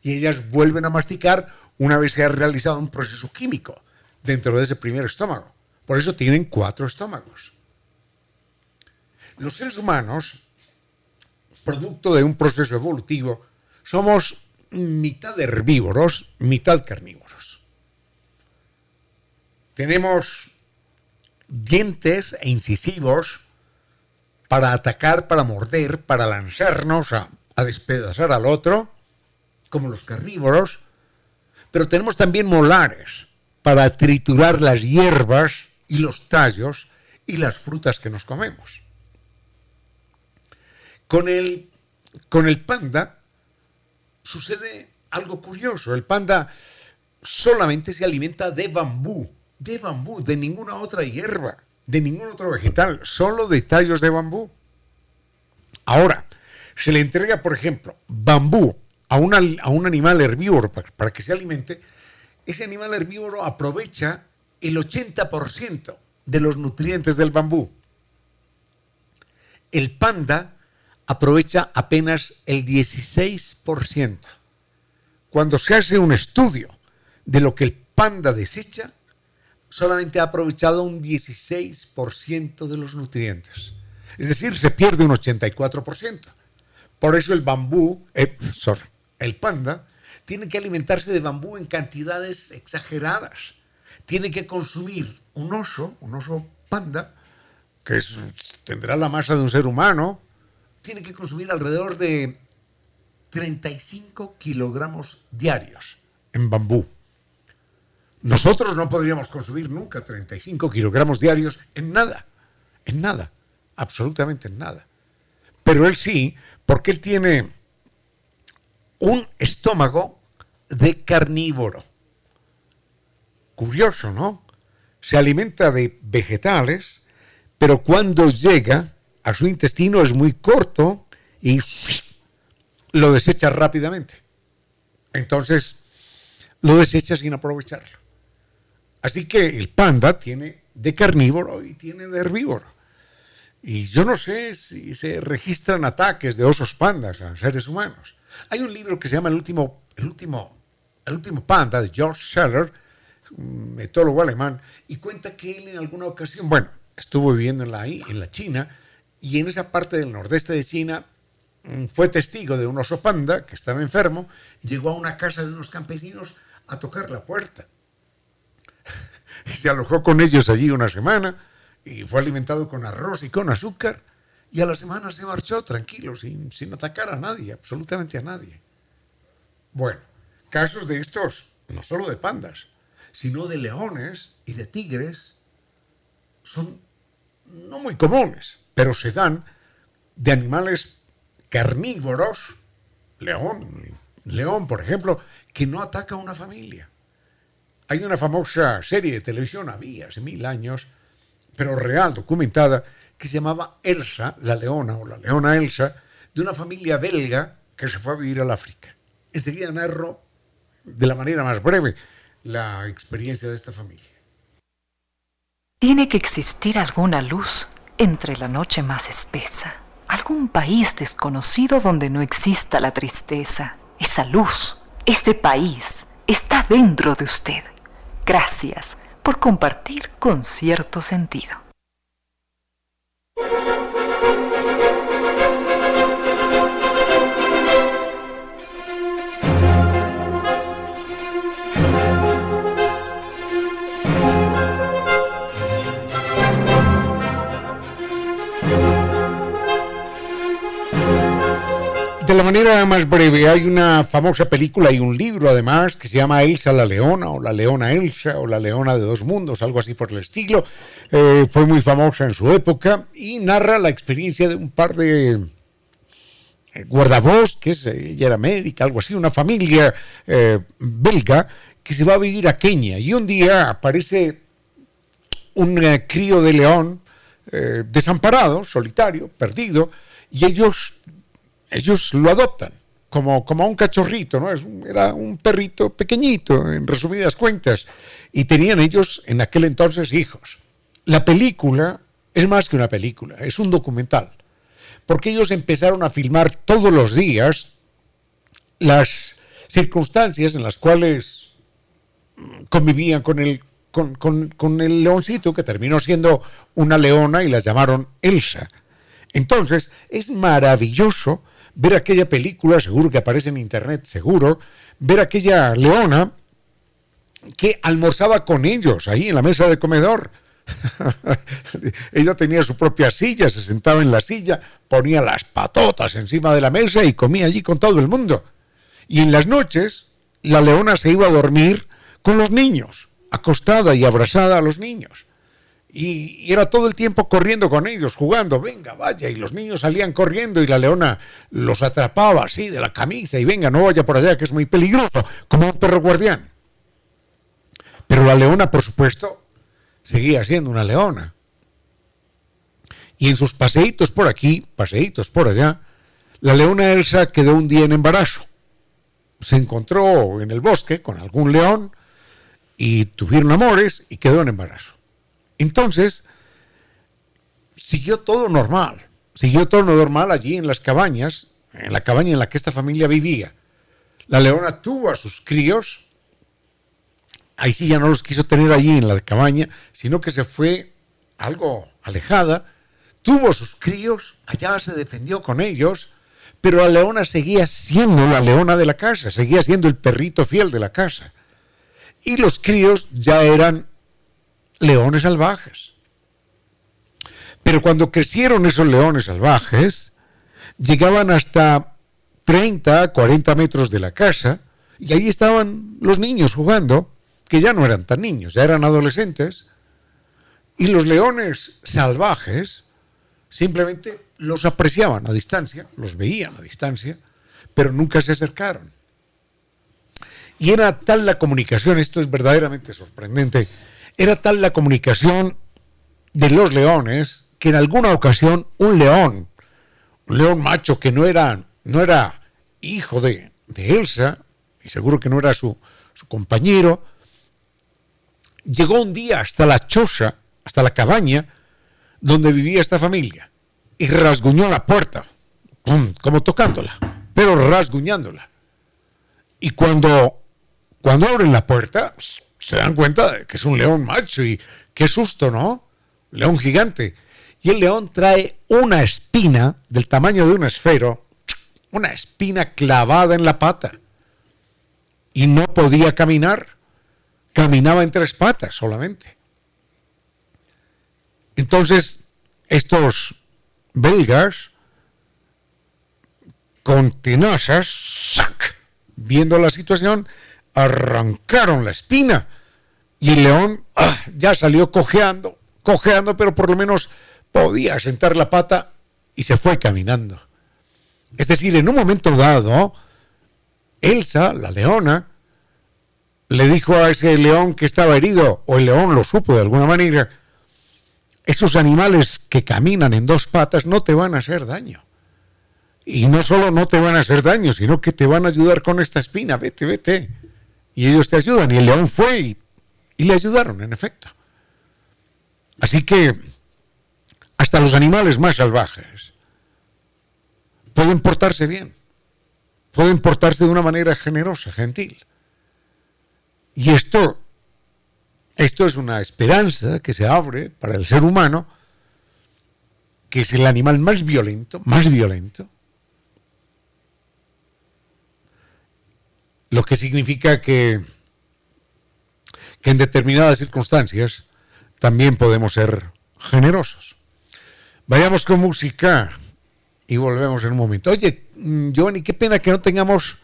y ellas vuelven a masticar una vez se ha realizado un proceso químico dentro de ese primer estómago. Por eso tienen cuatro estómagos. Los seres humanos, producto de un proceso evolutivo, somos mitad herbívoros, mitad carnívoros. Tenemos dientes e incisivos para atacar, para morder, para lanzarnos a, a despedazar al otro como los carnívoros, pero tenemos también molares para triturar las hierbas y los tallos y las frutas que nos comemos. Con el, con el panda sucede algo curioso. El panda solamente se alimenta de bambú, de bambú, de ninguna otra hierba, de ningún otro vegetal, solo de tallos de bambú. Ahora, se le entrega, por ejemplo, bambú a, un animal herbívoro para, que se alimente, ese animal herbívoro aprovecha el 80% de los nutrientes del bambú. El panda aprovecha apenas el 16%. Cuando se hace un estudio de lo que el panda desecha, solamente ha aprovechado un 16% de los nutrientes. Es decir, se pierde un 84%. Por eso el bambú, eh, sorry, el panda, tiene que alimentarse de bambú en cantidades exageradas. Tiene que consumir un oso, un oso panda, que tendrá la masa de un ser humano, tiene que consumir alrededor de 35 kilogramos diarios en bambú. Nosotros no podríamos consumir nunca 35 kilogramos diarios en nada, en nada, absolutamente en nada. Pero él sí, porque él tiene un estómago de carnívoro. Curioso, ¿no? Se alimenta de vegetales, pero cuando llega a su intestino es muy corto y lo desecha rápidamente. Entonces, lo desecha sin aprovecharlo. Así que el panda tiene de carnívoro y tiene de herbívoro. Y yo no sé si se registran ataques de osos pandas a seres humanos. Hay un libro que se llama El último, el último El último panda de George Scheller, un etólogo alemán, y cuenta que él en alguna ocasión, bueno, estuvo viviendo en la, en la China y en esa parte del nordeste de China mm, fue testigo de un oso panda que estaba enfermo, llegó a una casa de unos campesinos a tocar la puerta. Se alojó con ellos allí una semana y fue alimentado con arroz y con azúcar y a la semana se marchó tranquilo, sin, sin atacar a nadie, absolutamente a nadie. Bueno, casos de estos, no solo de pandas, sino de leones y de tigres, son no muy comunes, pero se dan de animales carnívoros, león, león, por ejemplo, que no ataca a una familia. Hay una famosa serie de televisión, había hace mil años, pero real, documentada, que se llamaba Elsa, la leona o la leona Elsa, de una familia belga que se fue a vivir al África. Enseguida narro de la manera más breve la experiencia de esta familia. Tiene que existir alguna luz entre la noche más espesa, algún país desconocido donde no exista la tristeza. Esa luz, ese país, está dentro de usted. Gracias por compartir con cierto sentido. you de la manera más breve, hay una famosa película y un libro además que se llama Elsa la Leona o la Leona Elsa o la Leona de dos mundos, algo así por el estilo. Eh, fue muy famosa en su época y narra la experiencia de un par de eh, guardabosques, eh, ella era médica, algo así, una familia belga que se va a vivir a Kenia y un día aparece un crío de león desamparado, solitario, perdido, y ellos ellos lo adoptan como, como a un cachorrito, ¿no? era un perrito pequeñito, en resumidas cuentas, y tenían ellos en aquel entonces hijos. La película es más que una película, es un documental, porque ellos empezaron a filmar todos los días las circunstancias en las cuales convivían con el, con, con el leoncito, que terminó siendo una leona y la llamaron Elsa. Entonces, es maravilloso ver aquella película, seguro que aparece en internet, seguro, ver aquella leona que almorzaba con ellos ahí en la mesa de comedor. Ella tenía su propia silla, se sentaba en la silla, ponía las patotas encima de la mesa y comía allí con todo el mundo. Y en las noches la leona se iba a dormir con los niños, acostada y abrazada a los niños y, era todo el tiempo corriendo con ellos, jugando, venga, vaya, y los niños salían corriendo y la leona los atrapaba así de la camisa y venga, no vaya por allá, que es muy peligroso, como un perro guardián. Pero la leona, por supuesto, seguía siendo una leona. Y en sus paseitos por aquí, paseitos por allá, la leona Elsa quedó un día en embarazo. Se encontró en el bosque con algún león y tuvieron amores y quedó en embarazo. Entonces, siguió todo normal, siguió todo normal allí en las cabañas, en la cabaña en la que esta familia vivía. La leona tuvo a sus críos, ahí sí ya no los quiso tener allí en la cabaña, sino que se fue algo alejada, tuvo a sus críos, allá se defendió con ellos, pero la leona seguía siendo la leona de la casa, seguía siendo el perrito fiel de la casa. Y los críos ya eran leones salvajes. Pero cuando crecieron esos leones salvajes, llegaban hasta 30, 40 metros de la casa, y ahí estaban los niños jugando, que ya no eran tan niños, ya eran adolescentes, y los leones salvajes simplemente los apreciaban a distancia, los veían a distancia, pero nunca se acercaron. Y era tal la comunicación, esto es verdaderamente sorprendente, era tal la comunicación de los leones que en alguna ocasión un león, un león macho que no era, no era hijo de, Elsa, y seguro que no era su, su compañero, llegó un día hasta la choza, hasta la cabaña donde vivía esta familia y rasguñó la puerta, como tocándola, pero rasguñándola. Y cuando Cuando abren la puerta, se dan cuenta de que es un león macho y qué susto, ¿no? León gigante. Y el león trae una espina del tamaño de un esfero, una espina clavada en la pata. Y no podía caminar. Caminaba en tres patas solamente. Entonces, estos belgas, con tenazas, viendo la situación, arrancaron la espina y el león ah, ya salió cojeando, cojeando, pero por lo menos podía sentar la pata y se fue caminando. Es decir, en un momento dado, Elsa, la leona, le dijo a ese león que estaba herido, o el león lo supo de alguna manera, esos animales que caminan en dos patas no te van a hacer daño. Y no solo no te van a hacer daño, sino que te van a ayudar con esta espina, vete, vete. Y ellos te ayudan. Y el león fue y, y le ayudaron, en efecto. Así que hasta los animales más salvajes pueden portarse bien, pueden portarse de una manera generosa, gentil. Y esto, esto es una esperanza que se abre para el ser humano, que es el animal más violento, más violento, lo que significa que, que en determinadas circunstancias también podemos ser generosos. Vayamos con música y volvemos en un momento. Oye, mm, Giovanni, qué pena que no tengamos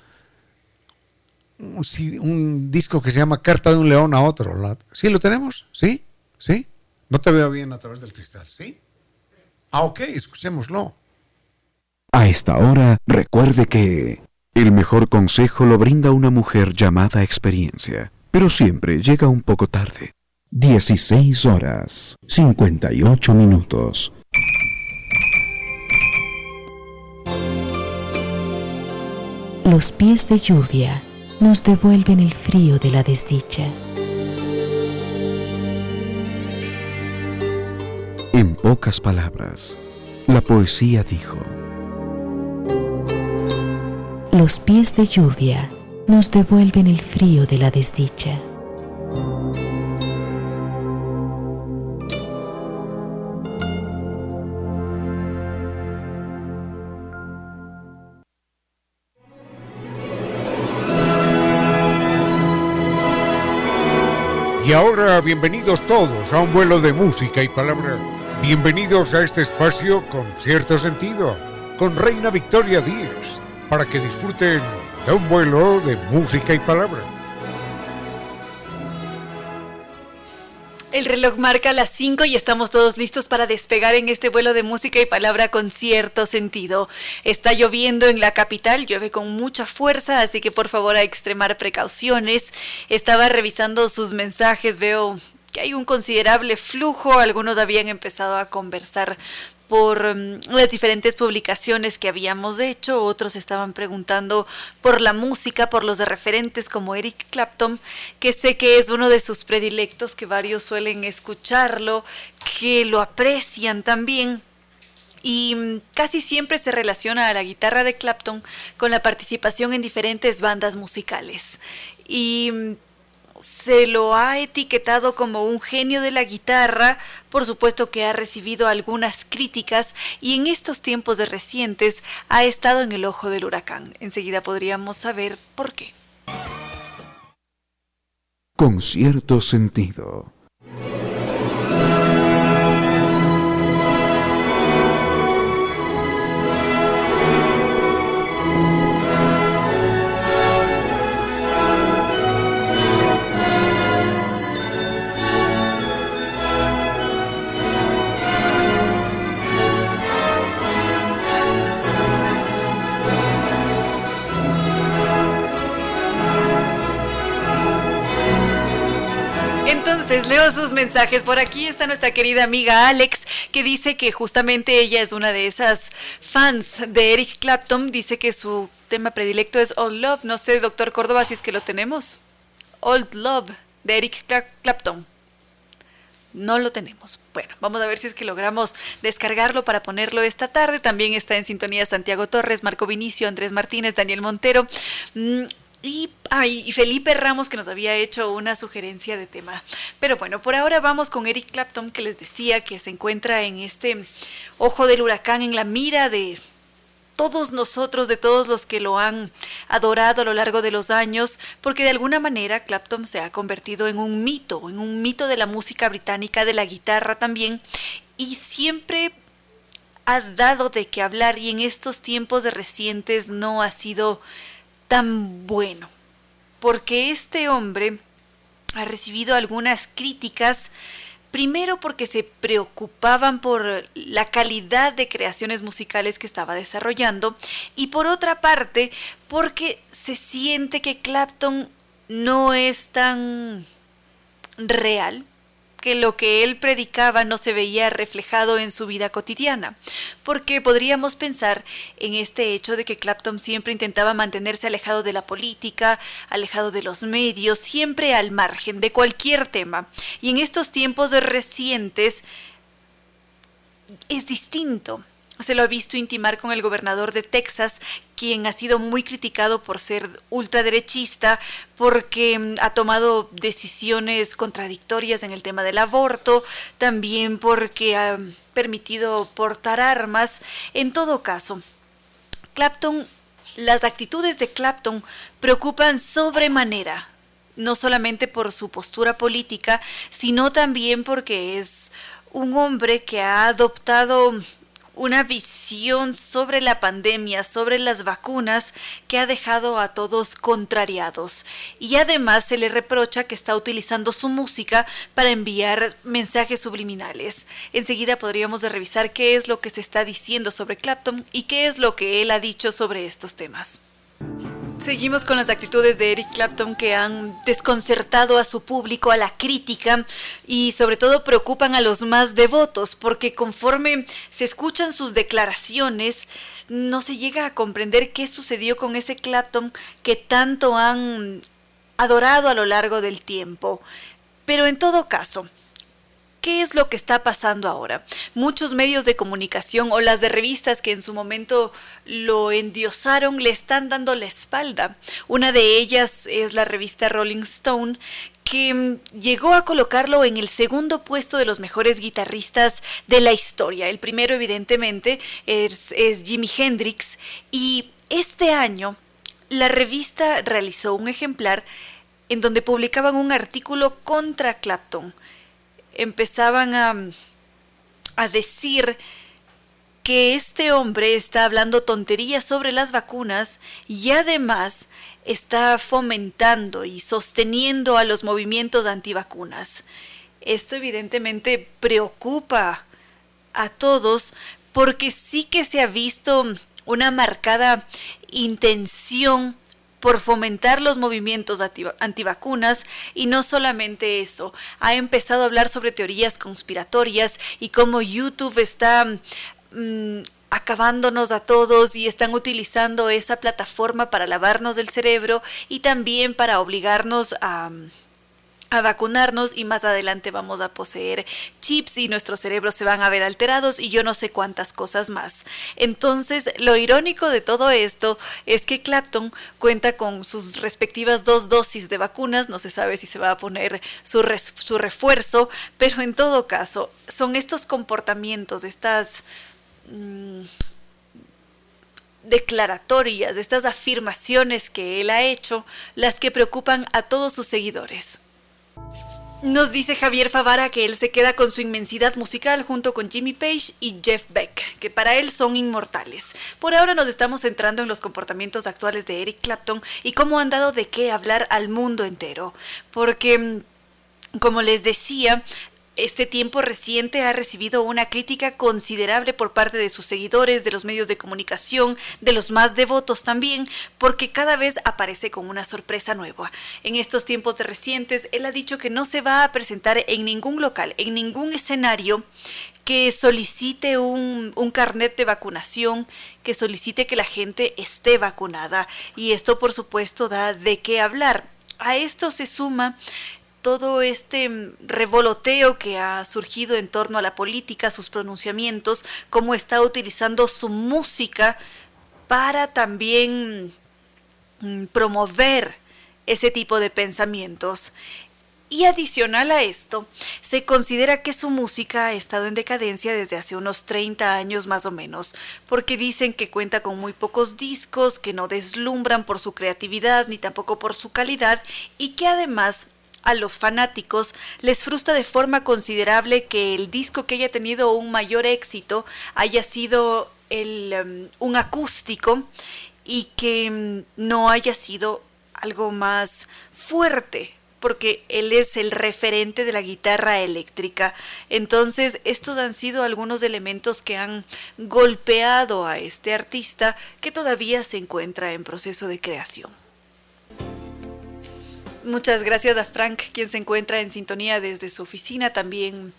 un, un, disco que se llama Carta de un león a otro. ¿Sí lo tenemos? ¿Sí? ¿Sí? No te veo bien a través del cristal, ¿sí? Ah, ok, escuchémoslo. A esta hora, recuerde que el mejor consejo lo brinda una mujer llamada experiencia, pero siempre llega un poco tarde. 16 horas, 58 minutos. Los pies de lluvia nos devuelven el frío de la desdicha. En pocas palabras, la poesía dijo, Los pies de lluvia nos devuelven el frío de la desdicha. Y ahora bienvenidos todos a un vuelo de música y palabra. Bienvenidos a este espacio con cierto sentido, con Reina Victoria Díez, para que disfruten de un vuelo de música y palabra. El reloj marca las 5 y estamos todos listos para despegar en este vuelo de música y palabra con cierto sentido. Está lloviendo en la capital, llueve con mucha fuerza, así que por favor a extremar precauciones. Estaba revisando sus mensajes, veo que hay un considerable flujo, algunos habían empezado a conversar por mm, las diferentes publicaciones que habíamos hecho, otros estaban preguntando por la música, por los referentes como Eric Clapton, que sé que es uno de sus predilectos, que varios suelen escucharlo, que lo aprecian también y mm, casi siempre se relaciona a la guitarra de Clapton con la participación en diferentes bandas musicales. Y mm, se lo ha etiquetado como un genio de la guitarra, por supuesto que ha recibido algunas críticas y en estos tiempos de recientes ha estado en el ojo del huracán. Enseguida podríamos saber por qué. Con cierto sentido. Entonces leo sus mensajes. Por aquí está nuestra querida amiga Alex, que dice que justamente ella es una de esas fans de Eric Clapton. Dice que su tema predilecto es Old Love. No sé, doctor Córdoba, si es que lo tenemos. Old Love de Eric Clapton. No lo tenemos. Bueno, vamos a ver si es que logramos descargarlo para ponerlo esta tarde. También está en sintonía Santiago Torres, Marco Vinicio, Andrés Martínez, Daniel Montero. Mm, y, Felipe Ramos que nos había hecho una sugerencia de tema. Pero bueno, por ahora vamos con Eric Clapton que les decía que se encuentra en este ojo del huracán, en la mira de todos nosotros, de todos los que lo han adorado a lo largo de los años, porque de alguna manera Clapton se ha convertido en un mito, en un mito de la música británica, de la guitarra también, y siempre ha dado de qué hablar y en estos tiempos recientes no ha sido tan bueno, porque este hombre ha recibido algunas críticas Primero porque se preocupaban por la calidad de creaciones musicales que estaba desarrollando y por otra parte porque se siente que Clapton no es tan real que lo que él predicaba no se veía reflejado en su vida cotidiana, porque podríamos pensar en este hecho de que Clapton siempre intentaba mantenerse alejado de la política, alejado de los medios, siempre al margen de cualquier tema, y en estos tiempos recientes es distinto se lo ha visto intimar con el gobernador de Texas, quien ha sido muy criticado por ser ultraderechista, porque mm, ha tomado decisiones contradictorias en el tema del aborto, también porque ha permitido portar armas. En todo caso, Clapton, las actitudes de Clapton preocupan sobremanera, no solamente por su postura política, sino también porque es un hombre que ha adoptado una visión sobre la pandemia, sobre las vacunas, que ha dejado a todos contrariados. Y además se le reprocha que está utilizando su música para enviar mensajes subliminales. Enseguida podríamos revisar qué es lo que se está diciendo sobre Clapton y qué es lo que él ha dicho sobre estos temas. Seguimos con las actitudes de Eric Clapton que han desconcertado a su público, a la crítica y sobre todo preocupan a los más devotos porque conforme se escuchan sus declaraciones no se llega a comprender qué sucedió con ese Clapton que tanto han adorado a lo largo del tiempo. Pero en todo caso, ¿Qué es lo que está pasando ahora? Muchos medios de comunicación o las de revistas que en su momento lo endiosaron le están dando la espalda. Una de ellas es la revista Rolling Stone, que mm, llegó a colocarlo en el segundo puesto de los mejores guitarristas de la historia. El primero, evidentemente, es, es Jimi Hendrix. Y este año, la revista realizó un ejemplar en donde publicaban un artículo contra Clapton empezaban a, a decir que este hombre está hablando tonterías sobre las vacunas y además está fomentando y sosteniendo a los movimientos antivacunas. Esto evidentemente preocupa a todos porque sí que se ha visto una marcada intención por fomentar los movimientos antivacunas y no solamente eso, ha empezado a hablar sobre teorías conspiratorias y cómo YouTube está mm, acabándonos a todos y están utilizando esa plataforma para lavarnos del cerebro y también para obligarnos a a vacunarnos y más adelante vamos a poseer chips y nuestros cerebros se van a ver alterados y yo no sé cuántas cosas más. Entonces, lo irónico de todo esto es que Clapton cuenta con sus respectivas dos dosis de vacunas, no se sabe si se va a poner su, refuerzo, pero en todo caso, son estos comportamientos, estas... Mm, declaratorias, estas afirmaciones que él ha hecho, las que preocupan a todos sus seguidores. Nos dice Javier Favara que él se queda con su inmensidad musical junto con Jimmy Page y Jeff Beck, que para él son inmortales. Por ahora nos estamos centrando en los comportamientos actuales de Eric Clapton y cómo han dado de qué hablar al mundo entero. Porque mm, como les decía, este tiempo reciente ha recibido una crítica considerable por parte de sus seguidores, de los medios de comunicación, de los más devotos también, porque cada vez aparece con una sorpresa nueva. En estos tiempos recientes, él ha dicho que no se va a presentar en ningún local, en ningún escenario que solicite un, un, carnet de vacunación, que solicite que la gente esté vacunada. Y esto, por supuesto, da de qué hablar. A esto se suma todo este mm, revoloteo que ha surgido en torno a la política, sus pronunciamientos, cómo está utilizando su música para también mm, promover ese tipo de pensamientos. Y adicional a esto, se considera que su música ha estado en decadencia desde hace unos 30 años más o menos, porque dicen que cuenta con muy pocos discos, que no deslumbran por su creatividad ni tampoco por su calidad y que además a los fanáticos les frustra de forma considerable que el disco que haya tenido un mayor éxito haya sido el, um, un acústico y que um, no haya sido algo más fuerte porque él es el referente de la guitarra eléctrica. Entonces, estos han sido algunos elementos que han golpeado a este artista que todavía se encuentra en proceso de creación. Muchas gracias a Frank, quien se encuentra en sintonía desde su oficina, también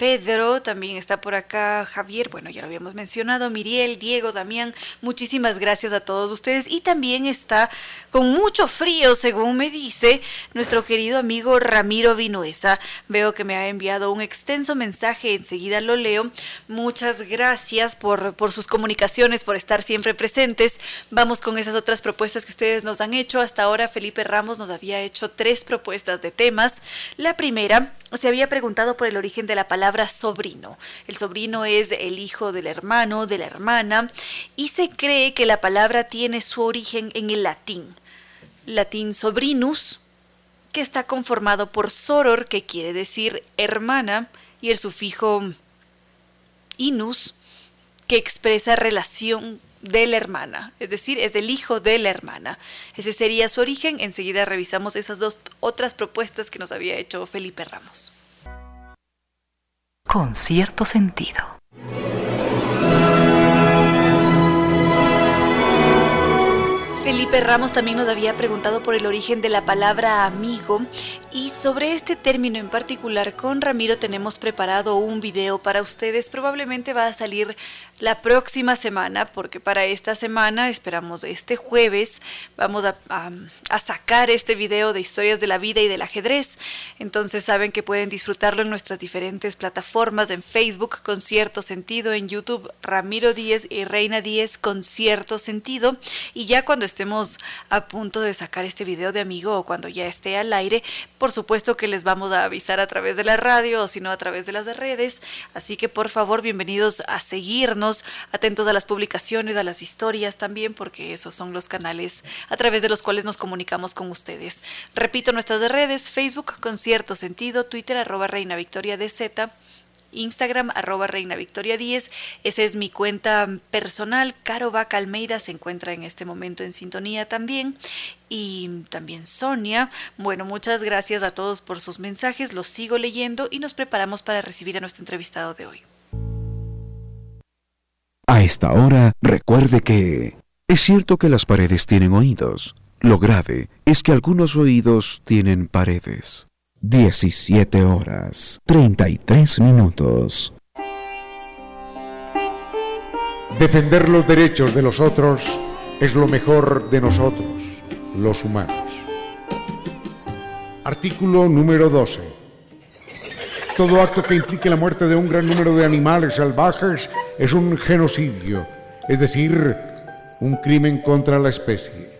Pedro, también está por acá Javier, bueno, ya lo habíamos mencionado, Miriel, Diego, Damián, muchísimas gracias a todos ustedes. Y también está con mucho frío, según me dice nuestro querido amigo Ramiro Vinuesa. Veo que me ha enviado un extenso mensaje, enseguida lo leo. Muchas gracias por, por sus comunicaciones, por estar siempre presentes. Vamos con esas otras propuestas que ustedes nos han hecho. Hasta ahora Felipe Ramos nos había hecho tres propuestas de temas. La primera se había preguntado por el origen de la palabra sobrino. El sobrino es el hijo del hermano, de la hermana, y se cree que la palabra tiene su origen en el latín. Latín sobrinus, que está conformado por soror, que quiere decir hermana, y el sufijo inus, que expresa relación de la hermana, es decir, es el hijo de la hermana. Ese sería su origen. Enseguida revisamos esas dos otras propuestas que nos había hecho Felipe Ramos con cierto sentido. Felipe Ramos también nos había preguntado por el origen de la palabra amigo y sobre este término en particular con Ramiro tenemos preparado un video para ustedes. Probablemente va a salir la próxima semana porque para esta semana esperamos este jueves vamos a, sacar este video de historias de la vida y del ajedrez. Entonces saben que pueden disfrutarlo en nuestras diferentes plataformas en Facebook con cierto sentido, en YouTube Ramiro Díez y Reina Díez con cierto sentido y ya cuando estemos a punto de sacar este video de amigo o cuando ya esté al aire, por supuesto que les vamos a avisar a través de la radio o si no a través de las redes. Así que por favor, bienvenidos a seguirnos, atentos a las publicaciones, a las historias también, porque esos son los canales a través de los cuales nos comunicamos con ustedes. Repito nuestras redes, Facebook con cierto sentido, Twitter arroba Reina Victoria de Z Instagram, arroba Reina Victoria 10. Esa es mi cuenta personal. Caro Vaca Almeida se encuentra en este momento en sintonía también. Y también Sonia. Bueno, muchas gracias a todos por sus mensajes. Los sigo leyendo y nos preparamos para recibir a nuestro entrevistado de hoy. A esta hora, recuerde que es cierto que las paredes tienen oídos. Lo grave es que algunos oídos tienen paredes. 17 horas 33 minutos. Defender los derechos de los otros es lo mejor de nosotros, los humanos. Artículo número 12. Todo acto que implique la muerte de un gran número de animales salvajes es un genocidio, es decir, un crimen contra la especie.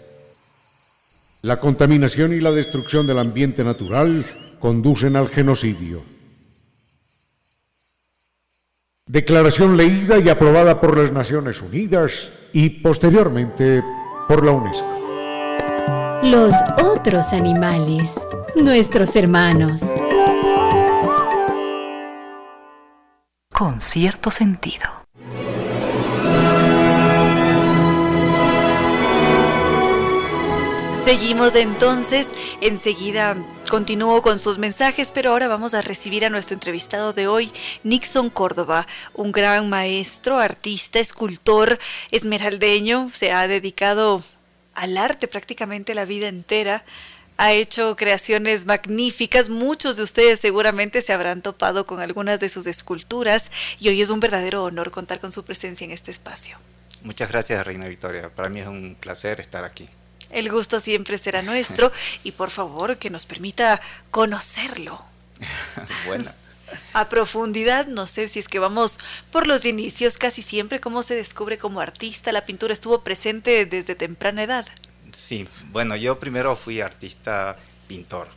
La contaminación y la destrucción del ambiente natural conducen al genocidio. Declaración leída y aprobada por las Naciones Unidas y posteriormente por la UNESCO. Los otros animales, nuestros hermanos. Con cierto sentido. Seguimos entonces, enseguida continúo con sus mensajes, pero ahora vamos a recibir a nuestro entrevistado de hoy, Nixon Córdoba, un gran maestro, artista, escultor, esmeraldeño, se ha dedicado al arte prácticamente la vida entera ha hecho creaciones magníficas. Muchos de ustedes seguramente se habrán topado con algunas de sus esculturas y hoy es un verdadero honor contar con su presencia en este espacio. Muchas gracias, Reina Victoria. Para mí es un placer estar aquí. El gusto siempre será nuestro y por favor que nos permita conocerlo. bueno. A profundidad, no sé si es que vamos por los inicios, casi siempre cómo se descubre como artista, la pintura estuvo presente desde temprana edad. Sí, bueno, yo primero fui artista pintor.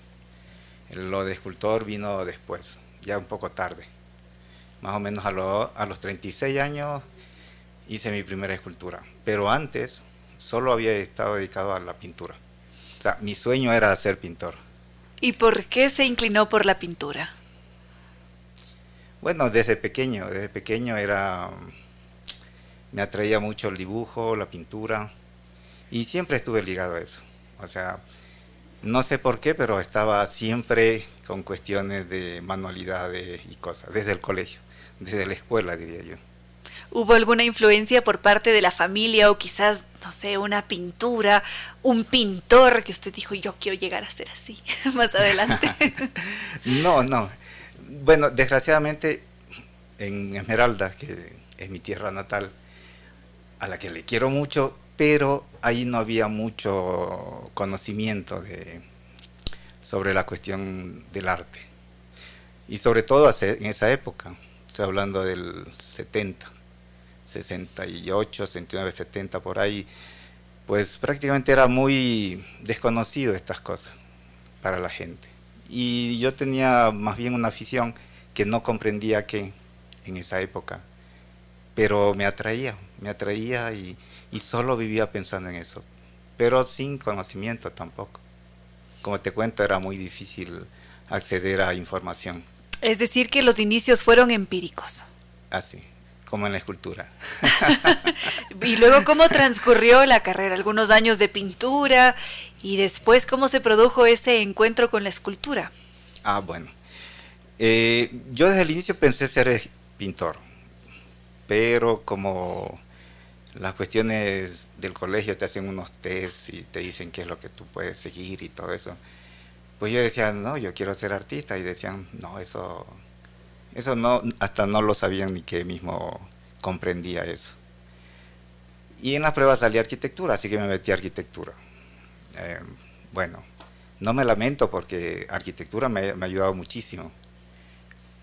Lo de escultor vino después, ya un poco tarde. Más o menos a, a los 36 años hice mi primera escultura. Pero antes solo había estado dedicado a la pintura. O sea, mi sueño era ser pintor. ¿Y por qué se inclinó por la pintura? Bueno, desde pequeño, desde pequeño era me atraía mucho el dibujo, la pintura y siempre estuve ligado a eso. O sea, no sé por qué, pero estaba siempre con cuestiones de manualidades y cosas, desde el colegio, desde la escuela diría yo. ¿Hubo alguna influencia por parte de la familia o quizás, no sé, una pintura, un pintor que usted dijo, yo quiero llegar a ser así más adelante? no, no. Bueno, desgraciadamente en Esmeralda, que es mi tierra natal, a la que le quiero mucho, pero ahí no había mucho conocimiento de, sobre la cuestión del arte. Y sobre todo en esa época, estoy hablando del 70. 68, 69, 70 por ahí, pues prácticamente era muy desconocido estas cosas para la gente. Y yo tenía más bien una afición que no comprendía que en esa época, pero me atraía, me atraía y, y solo vivía pensando en eso, pero sin conocimiento tampoco. Como te cuento, era muy difícil acceder a información. Es decir, que los inicios fueron empíricos. Así como en la escultura. y luego, ¿cómo transcurrió la carrera? Algunos años de pintura y después, ¿cómo se produjo ese encuentro con la escultura? Ah, bueno. Eh, yo desde el inicio pensé ser pintor, pero como las cuestiones del colegio te hacen unos test y te dicen qué es lo que tú puedes seguir y todo eso, pues yo decía, no, yo quiero ser artista y decían, no, eso eso no, hasta no lo sabían ni que mismo comprendía eso. Y en las pruebas salí arquitectura, así que me metí a arquitectura. Eh, bueno, no me lamento porque arquitectura me, me, ha ayudado muchísimo.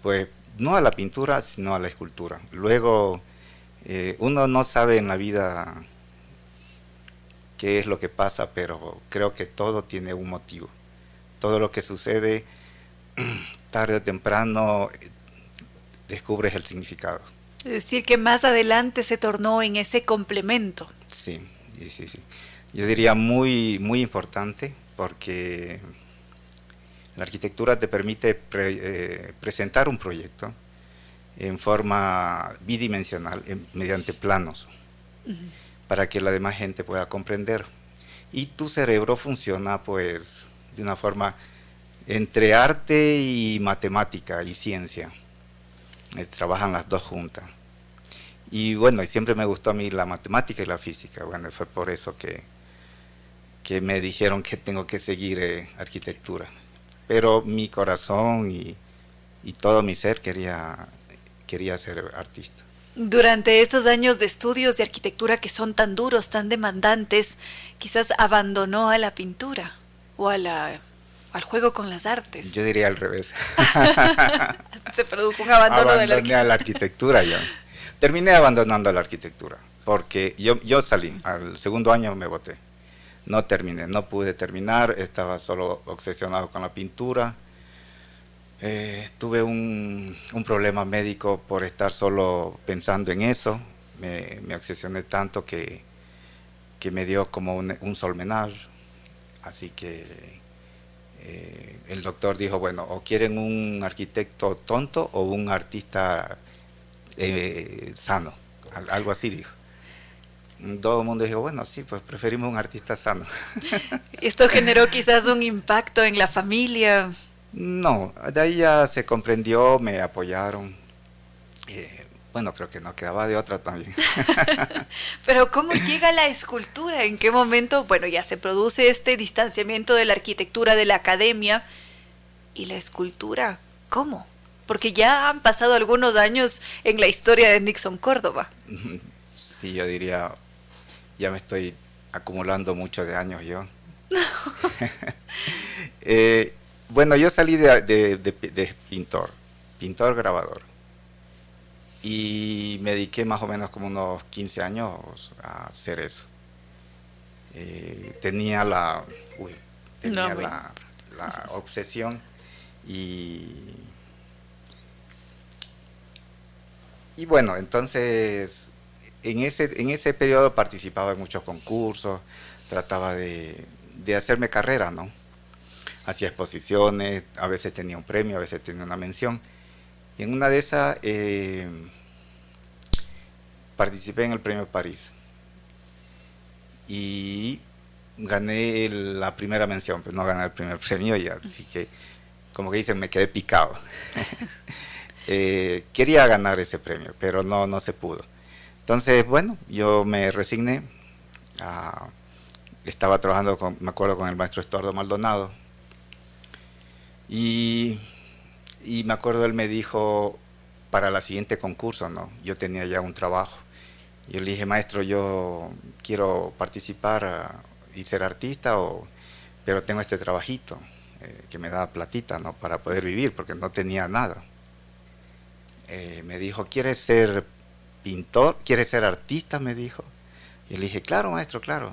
Pues no a la pintura, sino a la escultura. Luego, eh, uno no sabe en la vida qué es lo que pasa, pero creo que todo tiene un motivo. Todo lo que sucede tarde o temprano descubres el significado. Es decir, que más adelante se tornó en ese complemento. Sí, sí, sí. Yo diría muy, muy importante porque la arquitectura te permite eh, presentar un proyecto en forma bidimensional, mediante planos, para que la demás gente pueda comprender. Y tu cerebro funciona pues de una forma entre arte y matemática y ciencia. Eh, trabajan las dos juntas. Y bueno, y siempre me gustó a mí la matemática y la física. Bueno, fue por eso que, que me dijeron que tengo que seguir eh, arquitectura. Pero mi corazón y, y, todo mi ser quería, quería ser artista. Durante estos años de estudios de arquitectura que son tan duros, tan demandantes, quizás abandonó a la pintura o a la al juego con las artes. Yo diría al revés. Se produjo un abandono de la arquitectura. la arquitectura yo. Terminé abandonando la arquitectura porque yo, yo salí, al segundo año me voté. No terminé, no pude terminar, estaba solo obsesionado con la pintura. Eh, tuve un, un, problema médico por estar solo pensando en eso. Me, me obsesioné tanto que, que, me dio como un, un solmenar. Así que eh, el doctor dijo, bueno, o quieren un arquitecto tonto o un artista eh, sano, algo así dijo. Todo el mundo dijo, bueno, sí, pues preferimos un artista sano. ¿Esto generó quizás un impacto en la familia? No, de ahí ya se comprendió, me apoyaron. Eh, bueno, creo que no quedaba de otra también. Pero ¿cómo llega la escultura? ¿En qué momento? Bueno, ya se produce este distanciamiento de la arquitectura de la academia y la escultura. ¿Cómo? Porque ya han pasado algunos años en la historia de Nixon Córdoba. Sí, yo diría, ya me estoy acumulando mucho de años yo. Eh, bueno, yo salí de pintor, pintor grabador y me dediqué más o menos como unos 15 años a hacer eso. eh, tenía la, tenía la, obsesión y, y bueno, entonces en ese, en ese periodo participaba en muchos concursos, trataba de, de hacerme carrera, ¿no? Hacía exposiciones, a veces tenía un premio, a veces tenía una mención. Y en una de esas eh, participé en el Premio París. Y gané la primera mención, pero no gané el primer premio, y así que, como que dicen, me quedé picado. Eh, quería ganar ese premio, pero no, no se pudo. Entonces, bueno, yo me resigné. estaba trabajando, con, me acuerdo, con el maestro Estuardo Maldonado. Y, me acuerdo, él me dijo, para la siguiente concurso, ¿no? Yo tenía ya un trabajo. Yo le dije, maestro, yo quiero participar ah, y ser artista, o, pero tengo este trabajito eh, que me da platita, ¿no? Para poder vivir, porque no tenía nada. Eh, me dijo, ¿quieres ser pintor? ¿Quieres ser artista? Me dijo. Y le dije, claro, maestro, claro.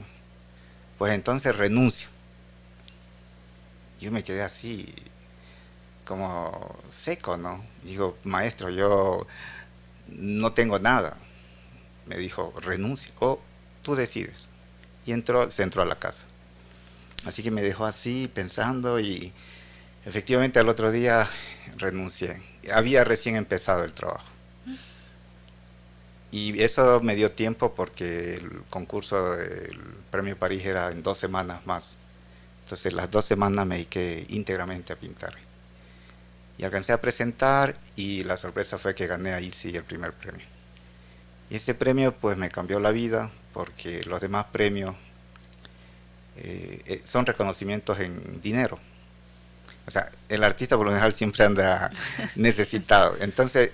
Pues entonces renuncio. Yo me quedé así, como seco, ¿no? Digo, maestro, yo no tengo nada. Me dijo, renuncia o tú decides. Y entró, se entró a la casa. Así que me dejó así pensando y efectivamente al otro día renuncié. Había recién empezado el trabajo. Y eso me dio tiempo porque el concurso del Premio París era en dos semanas más. Entonces las dos semanas me dediqué íntegramente a pintar. Y alcancé a presentar y la sorpresa fue que gané ahí sí el primer premio. Y ese premio pues me cambió la vida porque los demás premios eh, eh, son reconocimientos en dinero. O sea, el artista por lo general siempre anda necesitado. Entonces,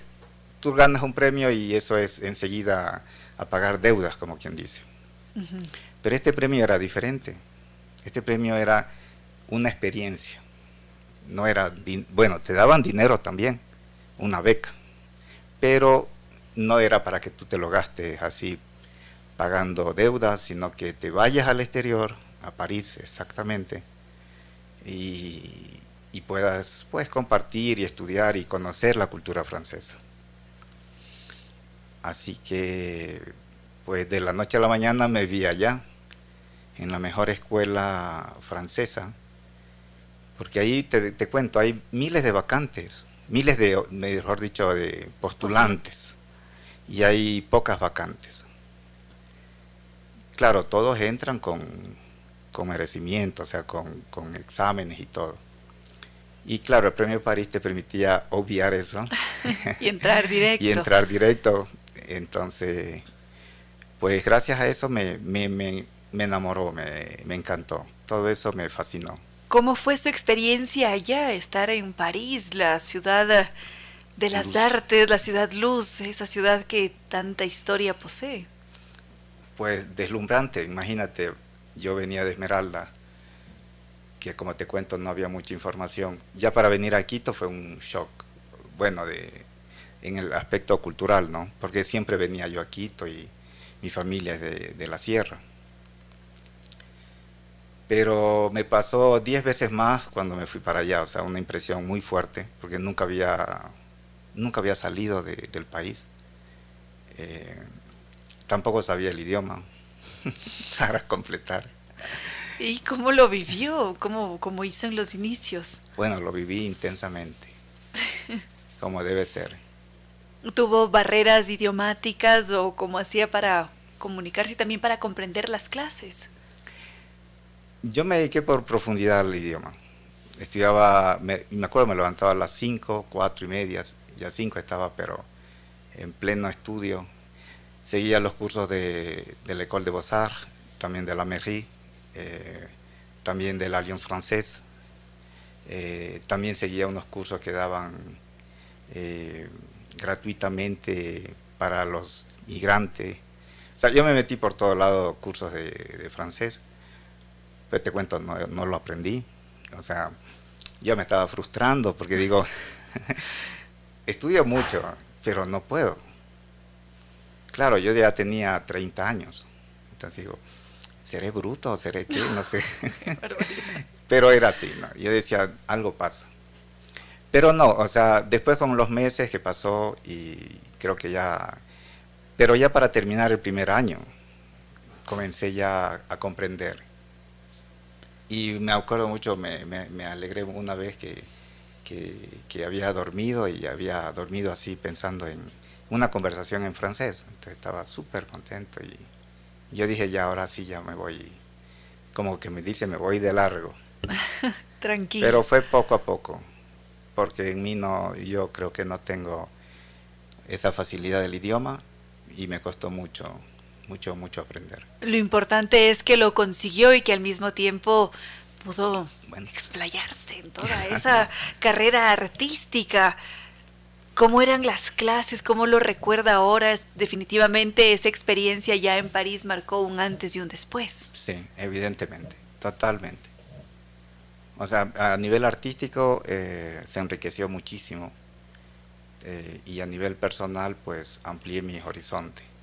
tú ganas un premio y eso es enseguida a pagar deudas, como quien dice. Pero este premio era diferente. Este premio era una experiencia. No era, bueno, te daban dinero también, una beca, pero no era para que tú te lo gastes así pagando deudas, sino que te vayas al exterior, a París exactamente, y, y puedas pues, compartir y estudiar y conocer la cultura francesa. Así que, pues de la noche a la mañana me vi allá, en la mejor escuela francesa, porque ahí te, cuento, hay miles de vacantes, miles de, mejor dicho, de postulantes, y hay pocas vacantes. Claro, todos entran con, merecimiento, o sea, con, con exámenes y todo. Y claro, el Premio París te permitía obviar eso. y entrar directo. y entrar directo. Entonces, pues gracias a eso me, me, me, enamoró, me, me encantó. Todo eso me fascinó. ¿Cómo fue su experiencia allá, estar en París, la ciudad de las artes, la ciudad luz, esa ciudad que tanta historia posee? Pues deslumbrante, imagínate, yo venía de Esmeralda, que como te cuento no había mucha información. Ya para venir a Quito fue un shock, bueno, de, en el aspecto cultural, ¿no? Porque siempre venía yo a Quito y mi familia es de, de la sierra. Pero me pasó diez veces más cuando me fui para allá, o sea, una impresión muy fuerte, porque nunca había, nunca había salido del país. Eh, tampoco sabía el idioma para completar. ¿Y cómo lo vivió? ¿Cómo, ¿Cómo hizo en los inicios? Bueno, lo viví intensamente, como debe ser. ¿Tuvo barreras idiomáticas o cómo hacía para comunicarse y también para comprender las clases? Yo me dediqué por profundidad al idioma. Estudiaba, me, me acuerdo, me levantaba a las 5, 4 y media, ya 5 estaba, pero en pleno estudio. Seguía los cursos de, de la École de Beaux-Arts, también de la Mairie eh, también del Alliance Francés. Eh, también seguía unos cursos que daban eh, gratuitamente para los migrantes. O sea, yo me metí por todo lado cursos de, francés, pero te cuento, no, no, lo aprendí. O sea, yo me estaba frustrando porque digo, estudio mucho, pero no puedo. Claro, yo ya tenía 30 años. Entonces digo, ¿seré bruto o seré qué? No sé. Pero era así, ¿no? Yo decía, algo pasa. Pero no, o sea, después con los meses que pasó y creo que ya, pero ya para terminar el primer año, comencé ya a comprender. Y me acuerdo mucho, me, me, alegré una vez que, que, había dormido y había dormido así pensando en una conversación en francés. Entonces estaba súper contento y yo dije, ya ahora sí, ya me voy, como que me dice, me voy de largo. Tranquilo. Pero fue poco a poco porque en mí no, yo creo que no tengo esa facilidad del idioma y me costó mucho, mucho, mucho aprender. Lo importante es que lo consiguió y que al mismo tiempo pudo explayarse en toda esa carrera artística. ¿Cómo eran las clases? ¿Cómo lo recuerda ahora? Definitivamente esa experiencia ya en París marcó un antes y un después. Sí, evidentemente, totalmente. O sea, a nivel artístico eh, se enriqueció muchísimo eh, y a nivel personal pues amplié mi horizonte.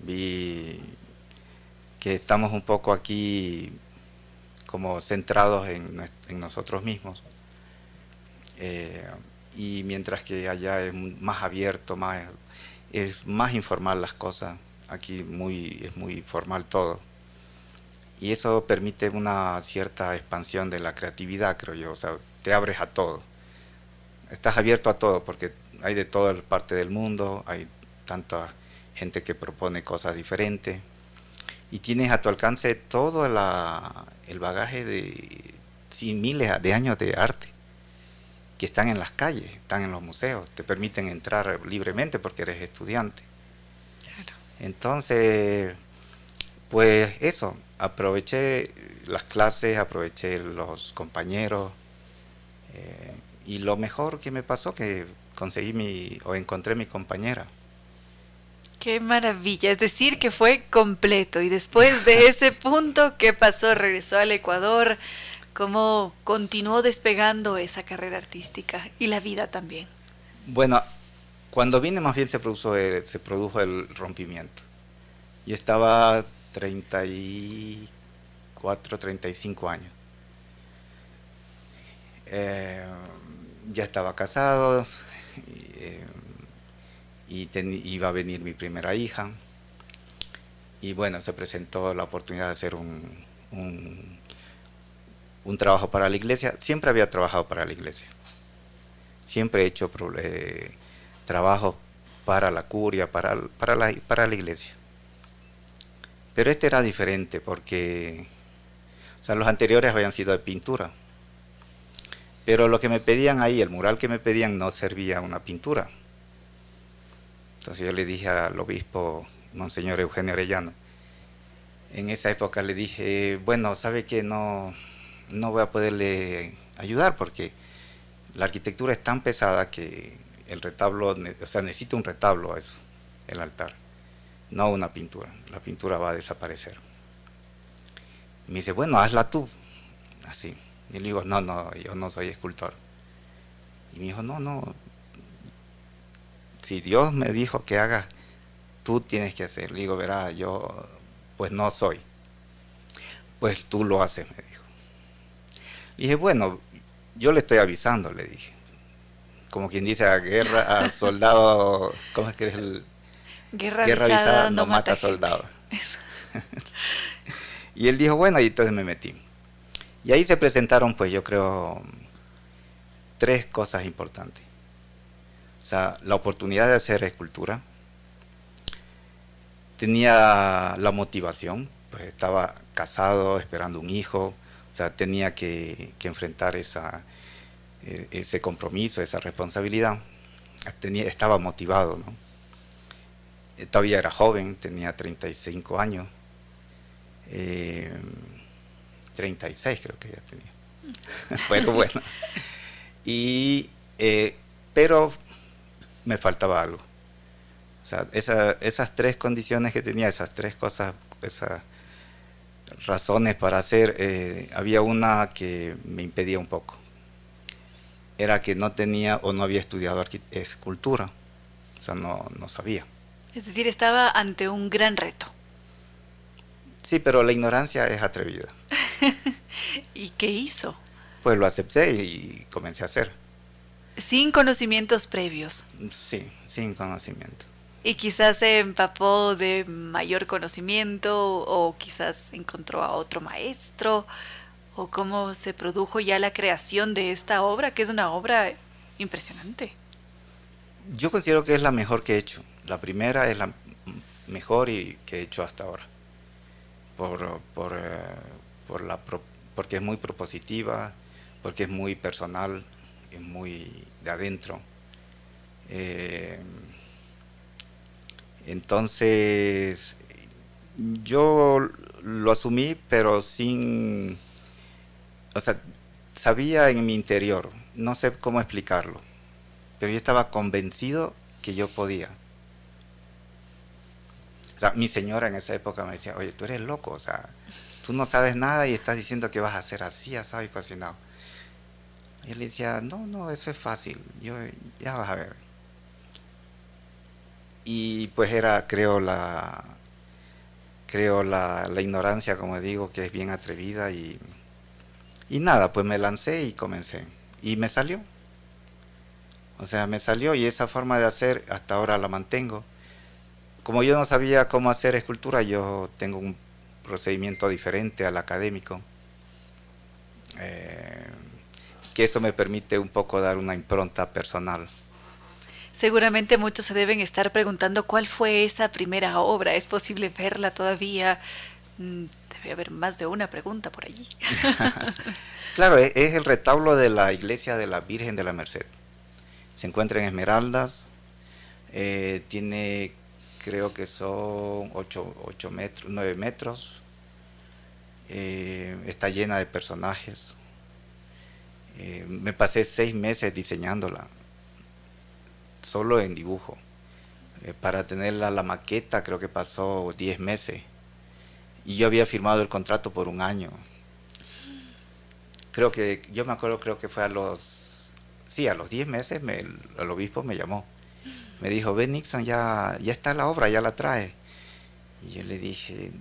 Vi que estamos un poco aquí como centrados en, nosotros mismos eh, y mientras que allá es más abierto, más, es más informal las cosas, aquí muy, es muy formal todo y eso permite una cierta expansión de la creatividad, creo yo, o sea, te abres a todo. Estás abierto a todo porque hay de toda parte del mundo, hay tanta gente que propone cosas diferentes y tienes a tu alcance todo el bagaje de miles de años de arte que están en las calles, están en los museos, te permiten entrar libremente porque eres estudiante. Entonces, pues eso, aproveché las clases, aproveché los compañeros eh, y lo mejor que me pasó que conseguí mi o encontré mi compañera. Qué maravilla, es decir, que fue completo y después de ese punto, ¿qué pasó? Regresó al Ecuador, ¿cómo continuó despegando esa carrera artística y la vida también? Bueno, cuando vine más bien se produjo se produjo el rompimiento. Yo estaba 34, 35 años. Eh, ya estaba casado y, iba a venir mi primera hija. Y bueno, se presentó la oportunidad de hacer un, un, trabajo para la iglesia. Siempre había trabajado para la iglesia. Siempre he hecho eh, trabajo para la curia, para, para, la, para la iglesia. Pero este era diferente porque, o sea, los anteriores habían sido de pintura. Pero lo que me pedían ahí, el mural que me pedían no servía una pintura. Entonces yo le dije al obispo, Monseñor Eugenio Arellano, en esa época le dije, bueno, sabe que no, no voy a poderle ayudar porque la arquitectura es tan pesada que el retablo, o sea, necesito un retablo a eso, el altar no una pintura. La pintura va a desaparecer. me dice, bueno, hazla tú. Así. Y le digo, no, no, yo no soy escultor. Y me dijo, no, no. Si Dios me dijo que haga, tú tienes que hacer. Le digo, verá, yo pues no soy. Pues tú lo haces, me dijo. Y dije, bueno, yo le estoy avisando, le dije. Como quien dice a guerra, a soldado, ¿cómo es que es el, Guerra, avisada, no, mata, soldados. y él dijo, bueno, y entonces me metí. Y ahí se presentaron, pues yo creo, tres cosas importantes. O sea, la oportunidad de hacer escultura. Tenía la motivación, pues estaba casado, esperando un hijo. O sea, tenía que, enfrentar esa, eh, ese compromiso, esa responsabilidad. Tenía, estaba motivado, ¿no? Eh, todavía era joven, tenía 35 años, 36 eh, creo que ya tenía. bueno, bueno. Y, eh, pero me faltaba algo. O sea, esas tres condiciones que tenía, esas tres cosas, esas razones para hacer, había una que me impedía un poco. Era que no tenía o no había estudiado escultura. O sea, no, no sabía. Es decir, estaba ante un gran reto. Sí, pero la ignorancia es atrevida. ¿Y qué hizo? Pues lo acepté y comencé a hacer. Sin conocimientos previos. Sí, sin conocimiento. Y quizás se empapó de mayor conocimiento o quizás encontró a otro maestro o cómo se produjo ya la creación de esta obra, que es una obra impresionante. Yo considero que es la mejor que he hecho. La primera es la mejor y que he hecho hasta ahora. Por, por, eh, por la, porque es muy propositiva, porque es muy personal, es muy de adentro. Eh, entonces, yo lo asumí, pero sin, o sea, sabía en mi interior, no sé cómo explicarlo, pero yo estaba convencido que yo podía. O sea, mi señora en esa época me decía, oye, tú eres loco, o sea, tú no sabes nada y estás diciendo que vas a hacer así, asado y cocinado. Y él decía, no, no, eso es fácil, yo, ya vas a ver. Y pues era, creo, la, creo la, la ignorancia, como digo, que es bien atrevida y, y nada, pues me lancé y comencé. Y me salió. O sea, me salió y esa forma de hacer hasta ahora la mantengo como yo no sabía cómo hacer escultura, yo tengo un procedimiento diferente al académico, eh, que eso me permite un poco dar una impronta personal. Seguramente muchos se deben estar preguntando cuál fue esa primera obra. ¿Es posible verla todavía? Mm, debe haber más de una pregunta por allí. claro, e-, es el retablo de la iglesia de la Virgen de la Merced. Se encuentra en Esmeraldas. Eh, tiene creo que son 8, metros, 9 metros. Eh, está llena de personajes. Eh, me pasé seis meses diseñándola, solo en dibujo. Eh, para tenerla la maqueta creo que pasó 10 meses. Y yo había firmado el contrato por un año. Creo que, yo me acuerdo, creo que fue a los, sí, a los 10 meses el obispo me llamó me dijo, ven Nixon, ya, ya está la obra, ya la trae. Y yo le dije,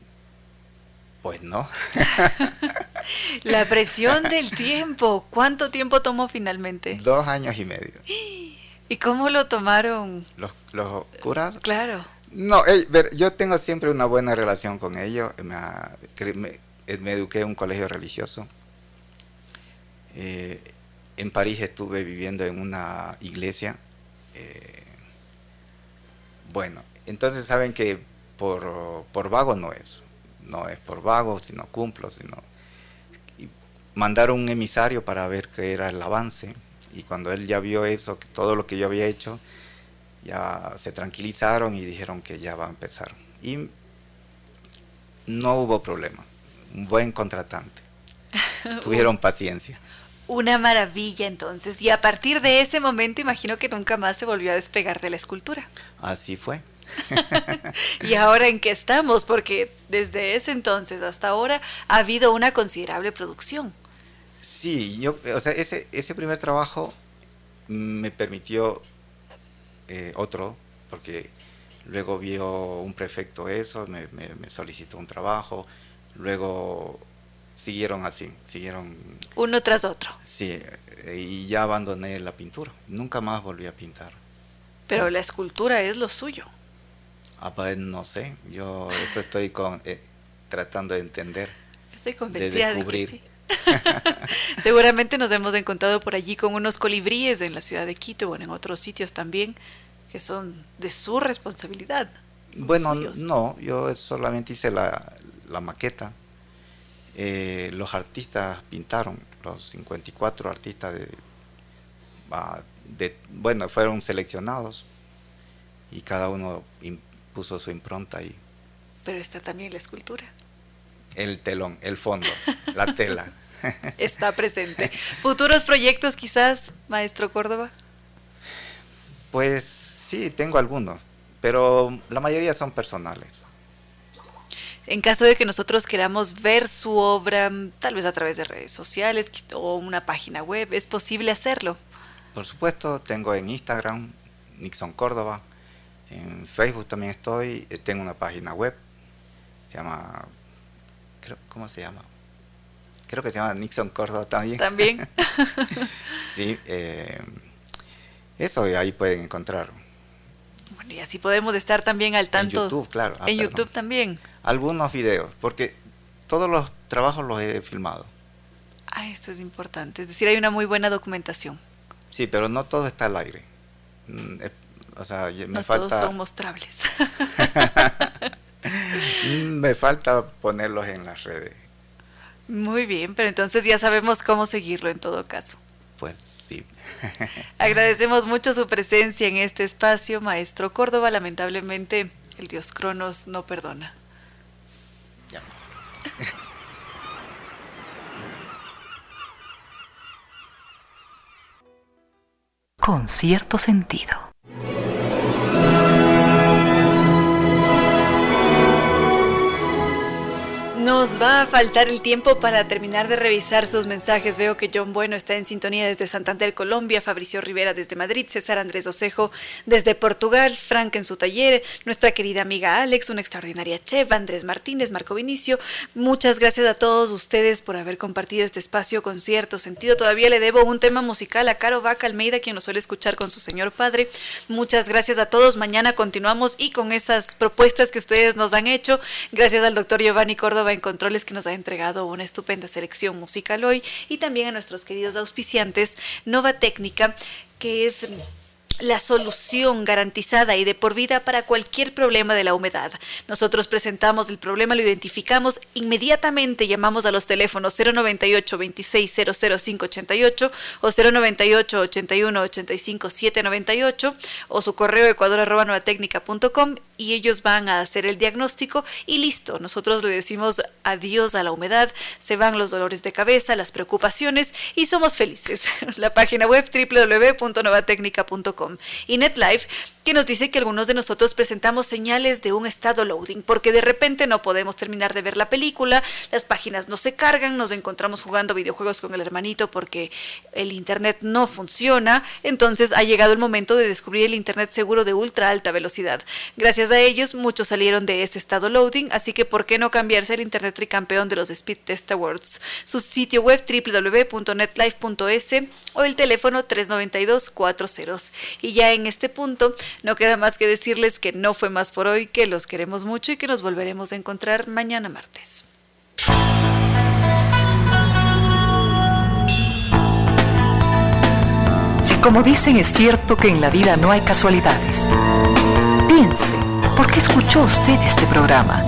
pues no. la presión del tiempo, ¿cuánto tiempo tomó finalmente? Dos años y medio. ¿Y cómo lo tomaron? ¿Los, los curas? Claro. No, yo tengo siempre una buena relación con ellos. Me, eduqué en un colegio religioso. Eh, en París estuve viviendo en una iglesia. Eh, bueno, entonces saben que por, vago no es, no es por vago, sino cumplo, sino... Mandaron un emisario para ver qué era el avance y cuando él ya vio eso, todo lo que yo había hecho, ya se tranquilizaron y dijeron que ya va a empezar. Y no hubo problema, un buen contratante. Tuvieron paciencia. Una maravilla entonces. Y a partir de ese momento imagino que nunca más se volvió a despegar de la escultura. Así fue. y ahora en qué estamos, porque desde ese entonces hasta ahora ha habido una considerable producción. Sí, yo, o sea, ese, ese primer trabajo me permitió eh, otro, porque luego vio un prefecto eso, me, me solicitó un trabajo, luego siguieron así, siguieron... Uno tras otro. Sí, y ya abandoné la pintura, nunca más volví a pintar. Pero la escultura es lo suyo. Ah, pues no sé, yo eso estoy con, eh, tratando de entender. Estoy convencida de, que sí. Seguramente nos hemos encontrado por allí con unos colibríes en la ciudad de Quito, bueno, en otros sitios también, que son de su responsabilidad. Bueno, no, yo solamente hice la, la maqueta. Eh, los artistas pintaron, los 54 artistas ah, de, bueno, fueron seleccionados y cada uno puso su impronta ahí. Pero está también la escultura. El telón, el fondo, la tela. Está presente. ¿Futuros proyectos quizás, maestro Córdoba? Pues sí, tengo algunos, pero la mayoría son personales. En caso de que nosotros queramos ver su obra, tal vez a través de redes sociales o una página web, ¿es posible hacerlo? Por supuesto, tengo en Instagram, Nixon Córdoba, en Facebook también estoy, eh, tengo una página web, se llama ¿cómo se llama? Creo que se llama Nixon Córdoba también. También. sí, eh, eso ahí pueden encontrar. Bueno, y así podemos estar también al tanto. En YouTube, claro. En YouTube también. Algunos videos, porque todos los trabajos los he filmado. Ah, esto es importante. Es decir, hay una muy buena documentación. Sí, pero no todo está al aire. Mm, o sea, me no falta... todos son mostrables. Me falta ponerlos en las redes. Muy bien, pero entonces ya sabemos cómo seguirlo en todo caso. Pues sí. Agradecemos mucho su presencia en este espacio, maestro Córdoba. Lamentablemente, el dios Cronos no perdona. Ya. Con cierto sentido. Va a faltar el tiempo para terminar de revisar sus mensajes. Veo que John Bueno está en sintonía desde Santander, Colombia, Fabricio Rivera desde Madrid, César Andrés Osejo desde Portugal, Frank en su taller, nuestra querida amiga Alex, una extraordinaria chef, Andrés Martínez, Marco Vinicio. Muchas gracias a todos ustedes por haber compartido este espacio con cierto sentido. Todavía le debo un tema musical a Caro Vaca Almeida, quien nos suele escuchar con su señor padre. Muchas gracias a todos. Mañana continuamos y con esas propuestas que ustedes nos han hecho. Gracias al doctor Giovanni Córdoba Controles que nos ha entregado una estupenda selección musical hoy y también a nuestros queridos auspiciantes Nova Técnica que es la solución garantizada y de por vida para cualquier problema de la humedad. Nosotros presentamos el problema, lo identificamos, inmediatamente llamamos a los teléfonos 098 26 00588 o 098 81 85 798 o su correo ecuador y ellos van a hacer el diagnóstico y listo. Nosotros le decimos adiós a la humedad, se van los dolores de cabeza, las preocupaciones y somos felices. La página web www.novatecnica.com y NetLife, que nos dice que algunos de nosotros presentamos señales de un estado loading, porque de repente no podemos terminar de ver la película, las páginas no se cargan, nos encontramos jugando videojuegos con el hermanito porque el internet no funciona, entonces ha llegado el momento de descubrir el internet seguro de ultra alta velocidad. Gracias a ellos, muchos salieron de ese estado loading, así que ¿por qué no cambiarse el internet tricampeón de los Speed Test Awards? Su sitio web www.netlife.es o el teléfono 392 40 y ya en este punto no queda más que decirles que no fue más por hoy, que los queremos mucho y que nos volveremos a encontrar mañana martes. Si como dicen es cierto que en la vida no hay casualidades, piense, ¿por qué escuchó usted este programa?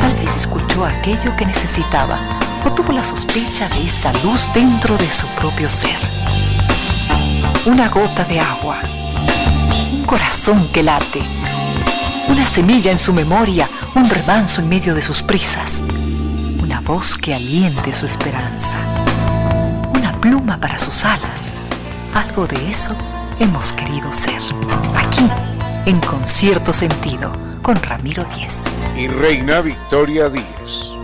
Tal vez escuchó aquello que necesitaba o tuvo la sospecha de esa luz dentro de su propio ser una gota de agua, un corazón que late, una semilla en su memoria, un remanso en medio de sus prisas, una voz que aliente su esperanza, una pluma para sus alas. Algo de eso hemos querido ser. Aquí, en concierto sentido, con Ramiro Díez. Y Reina Victoria Díez.